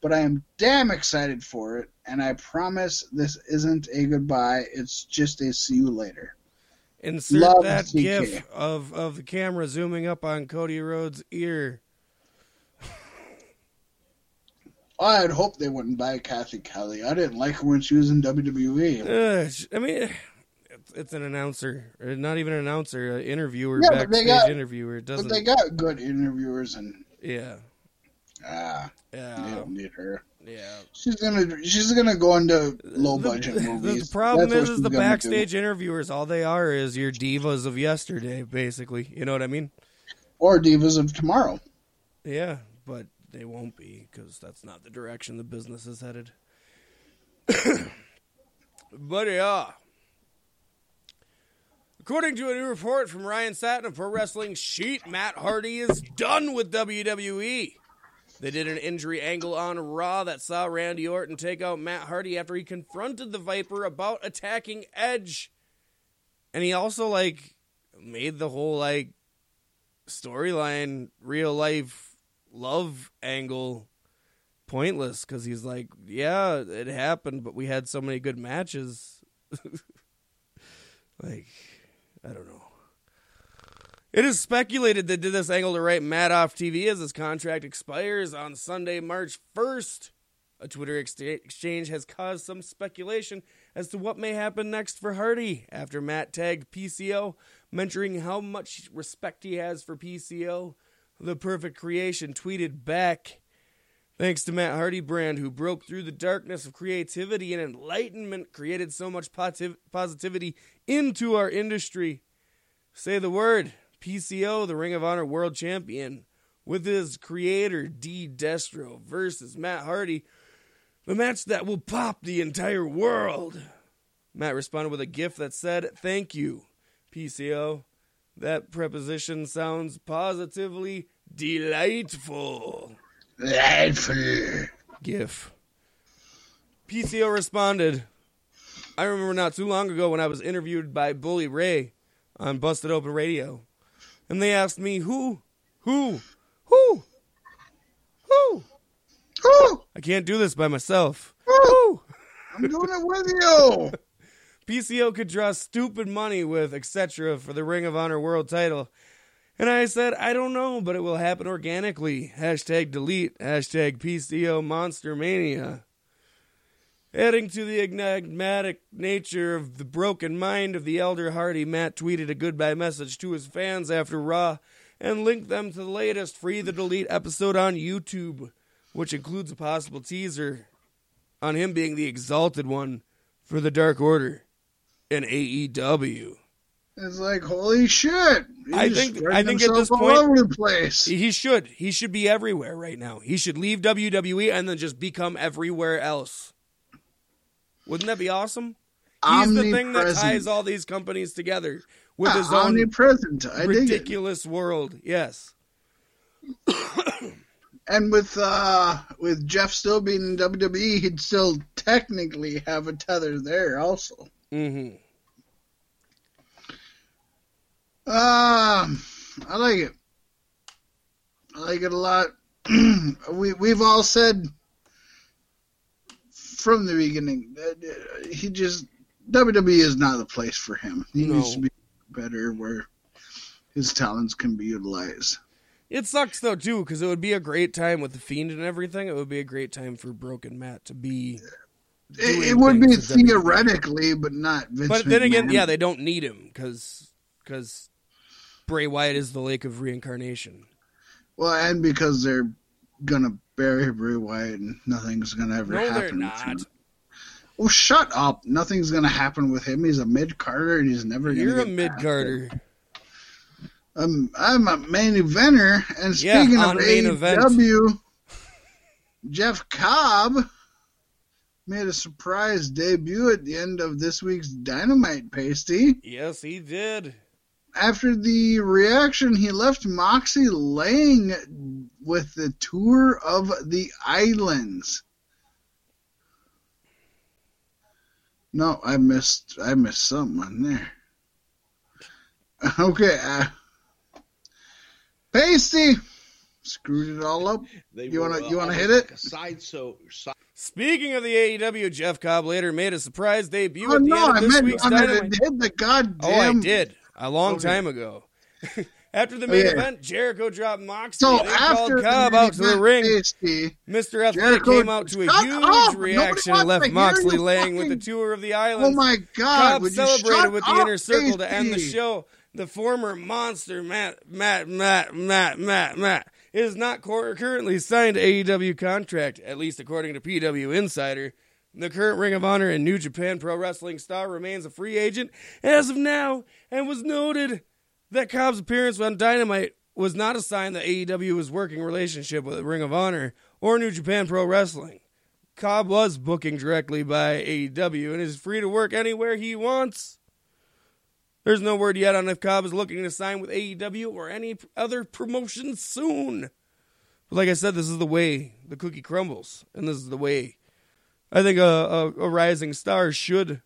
but I am damn excited for it, and I promise this isn't a goodbye, it's just a see you later. Insert Love that TK. gif of, of the camera zooming up on Cody Rhodes' ear. I had hoped they wouldn't buy Kathy Kelly. I didn't like her when she was in. WWE. Uh, I mean, it's, it's an announcer, or not even an announcer, an interviewer, Yeah, but they backstage got- interviewer. It But doesn't. they got good interviewers, and yeah, ah, they yeah, don't need her. Yeah. She's gonna she's gonna go into low budget movies. The problem That's what is, she's is the gonna do. backstage interviewers. All they are is your divas of yesterday, basically. You know what I mean? or divas of tomorrow. Yeah, but they won't be because that's not the direction the business is headed. [coughs] but yeah. According to a new report from Ryan Satin of Pro Wrestling Sheet, Matt Hardy is done with WWE. They did an injury angle on Raw that saw Randy Orton take out Matt Hardy after he confronted the Viper about attacking Edge. And he also like made the whole like storyline real life love angle pointless cuz he's like, yeah, it happened, but we had so many good matches. [laughs] like I don't know. It is speculated that did this angle to write Matt off TV as his contract expires on Sunday, March 1st. A Twitter ex- exchange has caused some speculation as to what may happen next for Hardy after Matt tagged PCO, mentioning how much respect he has for PCO. The Perfect Creation tweeted back, Thanks to Matt Hardy brand, who broke through the darkness of creativity and enlightenment, created so much posit- positivity into our industry. Say the word. PCO, the Ring of Honor World Champion, with his creator D Destro versus Matt Hardy, the match that will pop the entire world. Matt responded with a gift that said, Thank you, PCO. That preposition sounds positively delightful. Delightful. GIF. PCO responded, I remember not too long ago when I was interviewed by Bully Ray on Busted Open Radio. And they asked me, who? Who? Who? Who? who. I can't do this by myself. Who? I'm doing it with you. [laughs] PCO could draw stupid money with etc. for the Ring of Honor World title. And I said, I don't know, but it will happen organically. Hashtag delete. Hashtag PCO Monster Mania. Adding to the enigmatic nature of the broken mind of the elder Hardy, Matt tweeted a goodbye message to his fans after Raw and linked them to the latest Free the Delete episode on YouTube, which includes a possible teaser on him being the exalted one for the Dark Order in AEW. It's like holy shit. I think- I think at this all point- over the place. He should. He should be everywhere right now. He should leave WWE and then just become everywhere else. Wouldn't that be awesome? He's the thing that ties all these companies together with Ah, his own omnipresent. I ridiculous world. Yes. [coughs] And with uh with Jeff still being in WWE, he'd still technically have a tether there also. hmm Um, I like it. I like it a lot. [clears throat] we we've all said from the beginning uh, he just WWE is not the place for him. He No. needs to be better where his talents can be utilized. It sucks though too because it would be a great time with the Fiend and everything. It would be a great time for Broken Matt to be. It, it would be for WWE. theoretically, but not Vince. But then again, yeah, they don't need him because because Bray Wyatt is the Lake of Reincarnation. well, and because they're gonna bury Bray Wyatt and nothing's gonna ever No, happen. they're not. Well, shut up! Nothing's gonna happen with him. He's a mid carder, and he's never. You're a mid carder. I'm I'm a main eventer, and speaking on of. AEW, Jeff Cobb made a surprise debut at the end of this week's Dynamite Pasty. Yes, he did. After the reaction, he left Moxley laying with the tour of the islands. No, I missed. I missed something on there. Okay, uh, Pasty screwed it all up. They You wanna- uh, you wanna hit it? Like side so side Speaking of the AEW, Jeff Cobb later made a surprise debut Oh at the no, end of I this meant week's I meant Dynamite. it hit the goddamn. Oh, I did a long Okay. time ago. [laughs] After the main Okay. event, Jericho dropped Moxley. So they after called Cobb out to the ring. Mr. Athletic came out to a huge up! Reaction and left Moxley laying with the tour of the island. Oh my God! Cobb celebrated with the inner circle to end the show. The former monster Matt Matt Matt Matt Matt Matt is not currently signed to AEW contract, at least according to PW Insider. The current Ring of Honor and New Japan Pro Wrestling star remains a free agent as of now, and was noted that Cobb's appearance on Dynamite was not a sign that AEW was working relationship with Ring of Honor or New Japan Pro Wrestling. Cobb was booking directly by AEW and is free to work anywhere he wants. There's no word yet on if Cobb is looking to sign with AEW or any other promotion soon. But like I said, this is the way the cookie crumbles, and this is the way I think a, a, a rising star should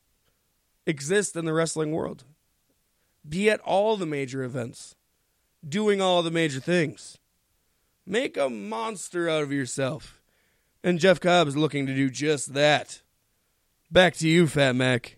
exist in the wrestling world. Be at all the major events, doing all the major things. Make a monster out of yourself. And Jeff Cobb is looking to do just that. Back to you, Fat Mac.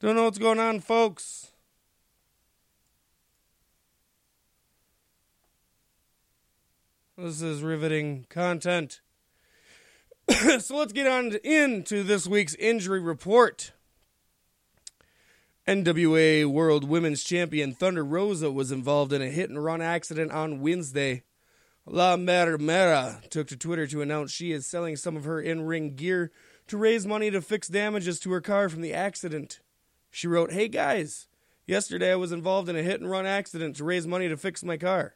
Don't know what's going on, folks. This is riveting content. [coughs] so let's get on into this week's injury report. NWA World Women's Champion Thunder Rosa was involved in a hit and run accident on Wednesday. La Mera Mera took to Twitter to announce she is selling some of her in ring gear to raise money to fix damages to her car from the accident. She wrote, Hey guys, yesterday I was involved in a hit and run accident to raise money to fix my car.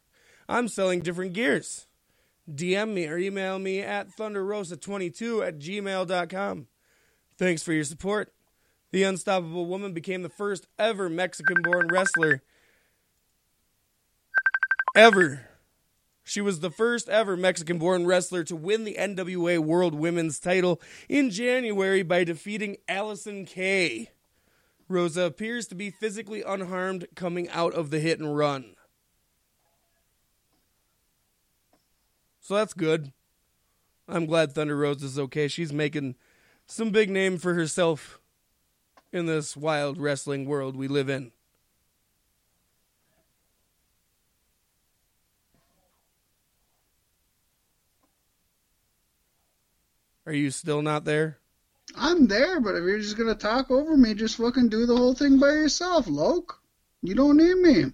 I'm selling different gears. DM me or email me at thunderrosa22 at gmail.com. Thanks for your support. The Unstoppable Woman became the first ever Mexican born wrestler ever. She was the first ever Mexican born wrestler to win the NWA World Women's title in January by defeating Allysin Kay. Rosa appears to be physically unharmed coming out of the hit and run. So that's good. I'm glad Thunder Rosa is okay. She's making some big name for herself in this wild wrestling world we live in. Are you still not there? I'm there, but if you're just gonna talk over me, just fucking do the whole thing by yourself, Loke. You don't need me.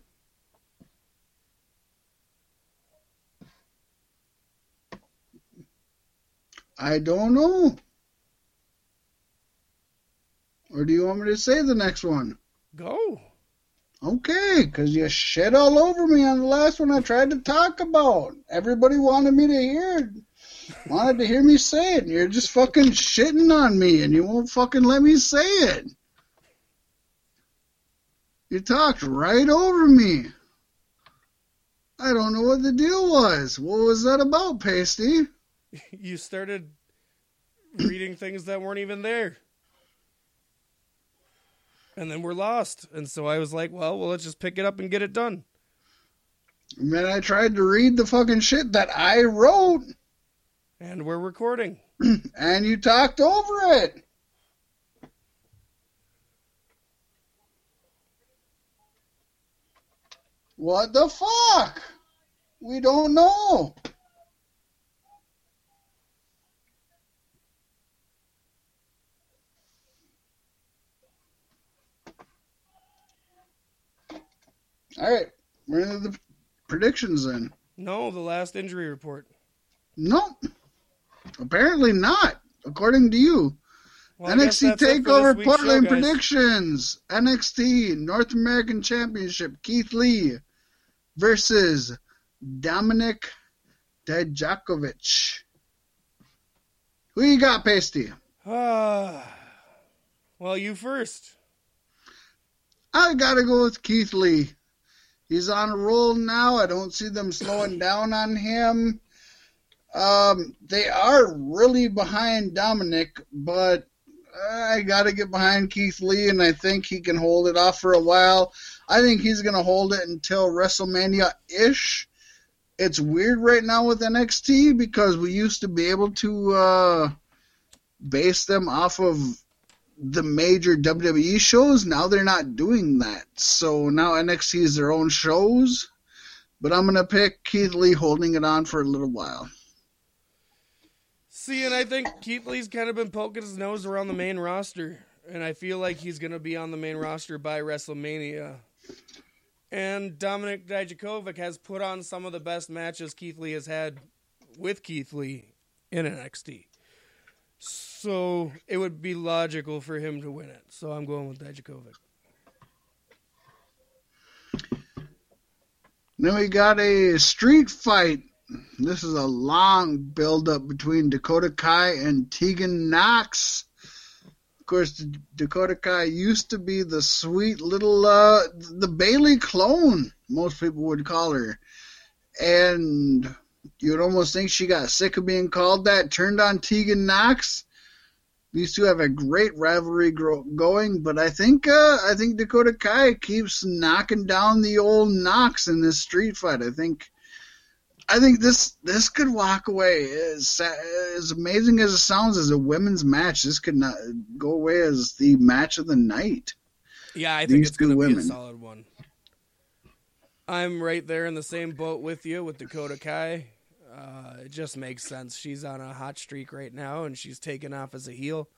I don't know. Or do you want me to say the next one? Go. Okay, because you shit all over me on the last one I tried to talk about. Everybody wanted me to hear, wanted to hear me say it, and you're just fucking shitting on me, and you won't fucking let me say it. You talked right over me. I don't know what the deal was. What was that about, Pasty? [laughs] You started reading things that weren't even there. And then we're lost. And so I was like, well, well, let's just pick it up and get it done. And then I tried to read the fucking shit that I wrote, And we're recording. [clears throat] and you talked over it. What the fuck? We don't know. All right, we're into the predictions then. No, the last injury report. Nope. Apparently not, according to you. Well, NXT that's it for Takeover Portland show, predictions. NXT North American Championship Keith Lee versus Dominik Dijakovic. Who you got, Pasty? Ah, [sighs] well, you first. I gotta go with Keith Lee. He's on a roll now. I don't see them slowing [clears throat] down on him. Um, they are really behind Dominik, but I gotta get behind Keith Lee, and I think he can hold it off for a while. I think he's gonna hold it until WrestleMania ish. It's weird right now with NXT because we used to be able to uh, base them off of the major WWE shows. Now they're not doing that. So now NXT is their own shows. But I'm going to pick Keith Lee holding it on for a little while. See, and I think Keith Lee's kind of been poking his nose around the main roster, and I feel like he's going to be on the main roster by WrestleMania. And Dominik Dijakovic has put on some of the best matches Keith Lee has had with Keith Lee in NXT. So it would be logical for him to win it. So I'm going with Dijakovic. Then we got a street fight. This is a long build up between Dakota Kai and Tegan Knox. Of course, Dakota Kai used to be the sweet little uh, the Bayley clone, most people would call her. And you'd almost think she got sick of being called that, turned on Tegan Knox. These two have a great rivalry going, but I think uh, I think Dakota Kai keeps knocking down the old Knox in this street fight. I think I think this this could walk away as as amazing as it sounds as a women's match. This could not go away as the match of the night. Yeah, I These think it's going to be a solid one. I'm right there in the same boat with you with Dakota Kai. Uh, it just makes sense. She's on a hot streak right now, and she's taken off as a heel.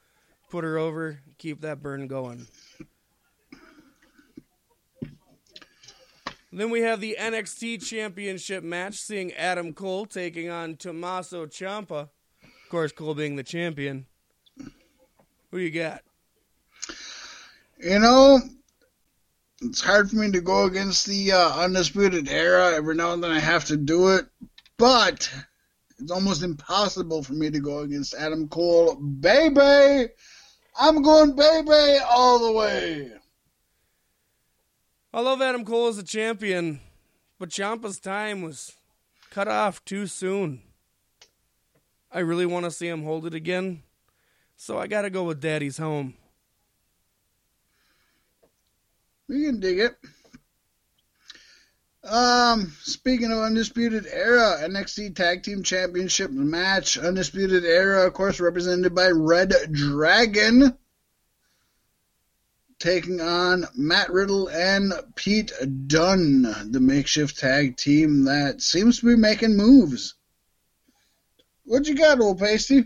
Put her over, keep that burn going. Then we have the NXT Championship match, seeing Adam Cole taking on Tommaso Ciampa. Of course, Cole being the champion. Who you got? You know, it's hard for me to go against the uh, undisputed era. Every now and then I have to do it, but it's almost impossible for me to go against Adam Cole. Baby, I'm going baby all the way. I love Adam Cole as a champion, but Ciampa's time was cut off too soon. I really want to see him hold it again, so I got to go with Daddy's Home. We can dig it. Um, speaking of Undisputed Era, NXT Tag Team Championship match, Undisputed Era, of course, represented by Red Dragon, taking on Matt Riddle and Pete Dunne, the makeshift tag team that seems to be making moves. What you got, old pasty?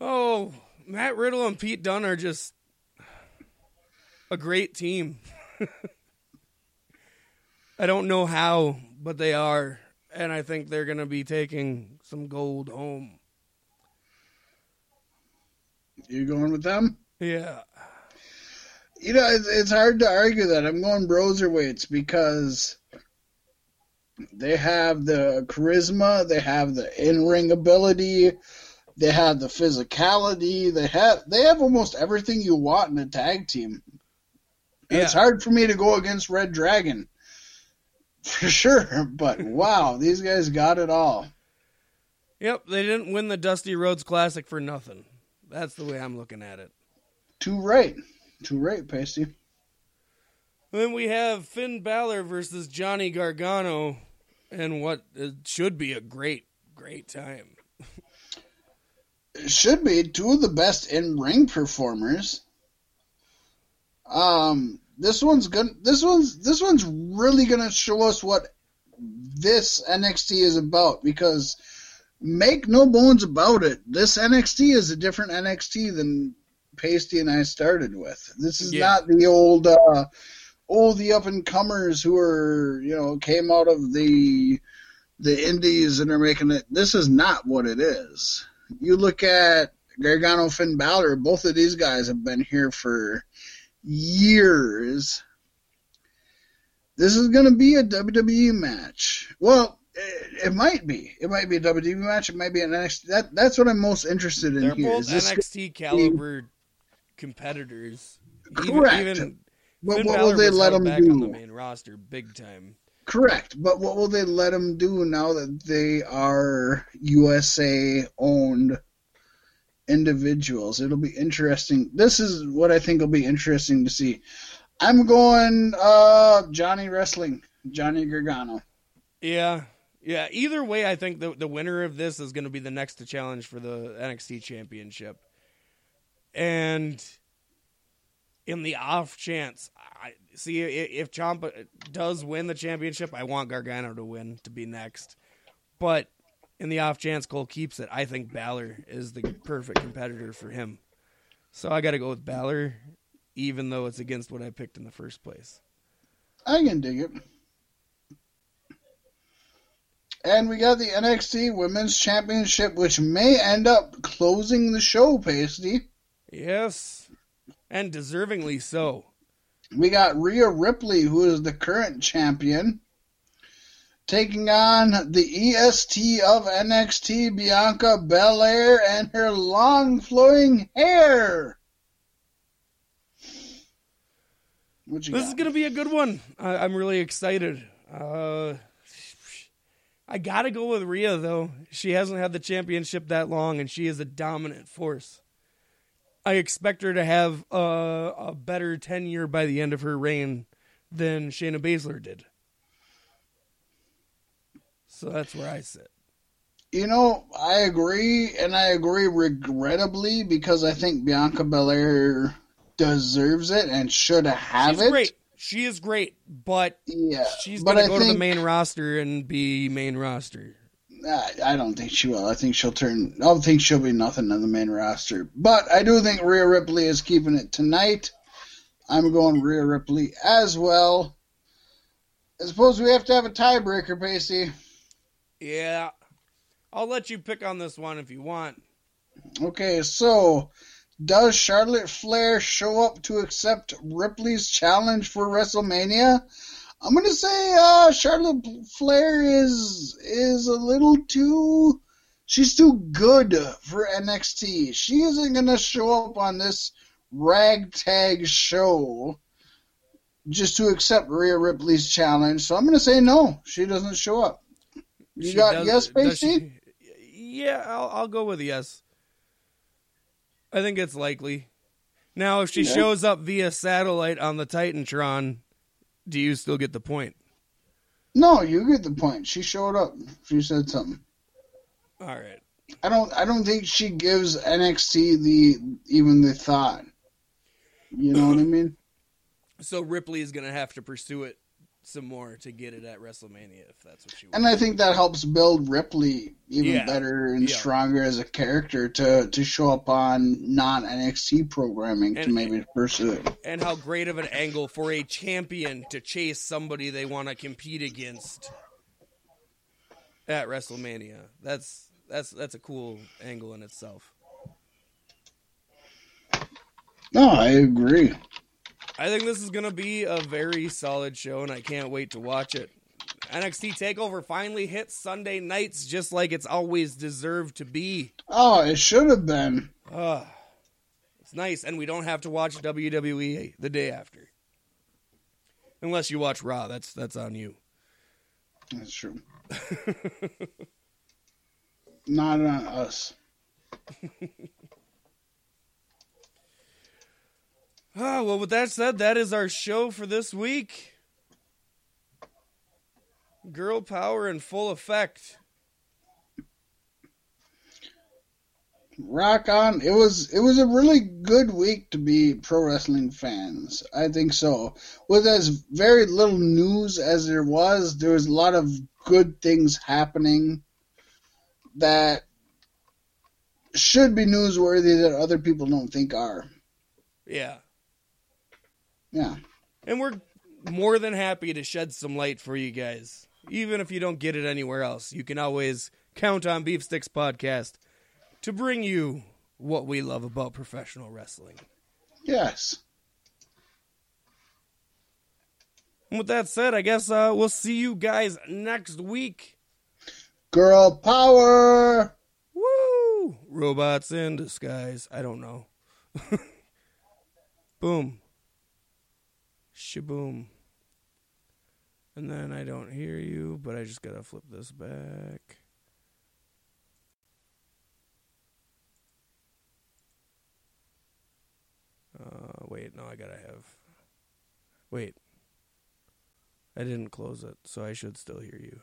Oh, Matt Riddle and Pete Dunne are just a great team. [laughs] I don't know how, but they are, and I think they're going to be taking some gold home. You going with them? Yeah. You know, it's, it's hard to argue that. I'm going Broserweights because they have the charisma, they have the in-ring ability, they have the physicality, they have they have almost everything you want in a tag team. And It's hard for me to go against Red Dragon. For [laughs] sure, but wow, these guys got it all. Yep, they didn't win the Dusty Rhodes Classic for nothing. That's the way I'm looking at it. Too right. Too right, Pasty. Then we have Finn Balor versus Johnny Gargano, and what it should be a great, great time. It should be two of the best in-ring performers. Um, this one's gonna. This one's this one's really gonna show us what this NXT is about because make no bones about it, this NXT is a different NXT than Pasty and I started with. This is Yeah. not the old uh, oh the up and comers who are you know came out of the the indies and are making it. This is not what it is. You look at Gargano, Finn Balor. Both of these guys have been here for years. This is going to be a WWE match. Well, it, it, might be. It might be a WWE match. It might be an NXT. That that's what I'm most interested in They're here. both NXT caliber competitors. Correct. Even, even but Finn what Balor will they let them do? on the main roster big time? Correct. But what will they let them do now that they are USA owned individuals? It'll be interesting. This is what I think will be interesting to see. I'm going uh, Johnny Wrestling, Johnny Gargano. Yeah. Yeah, either way, I think the the winner of this is going to be the next to challenge for the NXT Championship. And in the off chance, I see if Ciampa does win the championship, I want Gargano to win to be next. But in the off chance Cole keeps it, I think Balor is the perfect competitor for him. So I got to go with Balor, even though it's against what I picked in the first place. I can dig it. And we got the NXT Women's Championship, which may end up closing the show, Pasty. Yes, and deservingly so. We got Rhea Ripley, who is the current champion, taking on the EST of NXT, Bianca Belair, and her long flowing hair. this got? is going to be a good one. I, am really excited. Uh, I got to go with Rhea, though. She hasn't had the championship that long, and she is a dominant force. I expect her to have a, a better tenure by the end of her reign than Shayna Baszler did. So that's where I sit. You know, I agree, and I agree regrettably because I think Bianca Belair deserves it and should have it. She's it. Great. She is great, but yeah, she's gonna go think, to the main roster and be main roster. I, don't think she will. I think she'll turn. I don't think she'll be nothing on the main roster. But I do think Rhea Ripley is keeping it tonight. I'm going Rhea Ripley as well. I suppose we have to have a tiebreaker, Pacey. Yeah. I'll let you pick on this one if you want. Okay, so does Charlotte Flair show up to accept Ripley's challenge for WrestleMania? I'm gonna say uh, Charlotte Flair is is a little too. She's too good for NXT. She isn't gonna show up on this ragtag show just to accept Rhea Ripley's challenge. So I'm gonna say no. She doesn't show up. You She got yes, does Pacey? Yeah, I'll, I'll go with yes. I think it's likely. Now, if she Yeah. shows up via satellite on the Titantron, do you still get the point? No, you get the point. She showed up. She said something. All right. I don't. I don't think she gives NXT the even the thought. You know what I mean? So Ripley is going to have to pursue it some more to get it at WrestleMania if that's what you. wants. And I think that helps build Ripley even Yeah. better and Yeah. stronger as a character to to show up on non NXT programming to maybe pursue it. and how great of an angle for a champion to chase somebody they want to compete against at WrestleMania. That's that's that's a cool angle in itself. No, I agree. I think this is going to be a very solid show, and I can't wait to watch it. NXT Takeover finally hits Sunday nights, just like it's always deserved to be. Oh, it should have been. Ah, it's nice, and we don't have to watch WWE the day after, unless you watch Raw. That's that's on you. That's true. [laughs] Not on us. [laughs] Ah, well, with that said, that is our show for this week. Girl power in full effect. Rock on. It was it was a really good week to be pro wrestling fans. I think so. With as very little news as there was, there was a lot of good things happening that should be newsworthy that other people don't think are. Yeah. Yeah. And we're more than happy to shed some light for you guys. Even if you don't get it anywhere else, you can always count on Beef Sticks Podcast to bring you what we love about professional wrestling. Yes. And with that said, I guess uh, we'll see you guys next week. Girl power. Woo! Robots in disguise. I don't know. [laughs] Boom. Shaboom. And then I don't hear you, but I just gotta flip this back. Uh, wait, no, I gotta have. Wait. I didn't close it, so I should still hear you.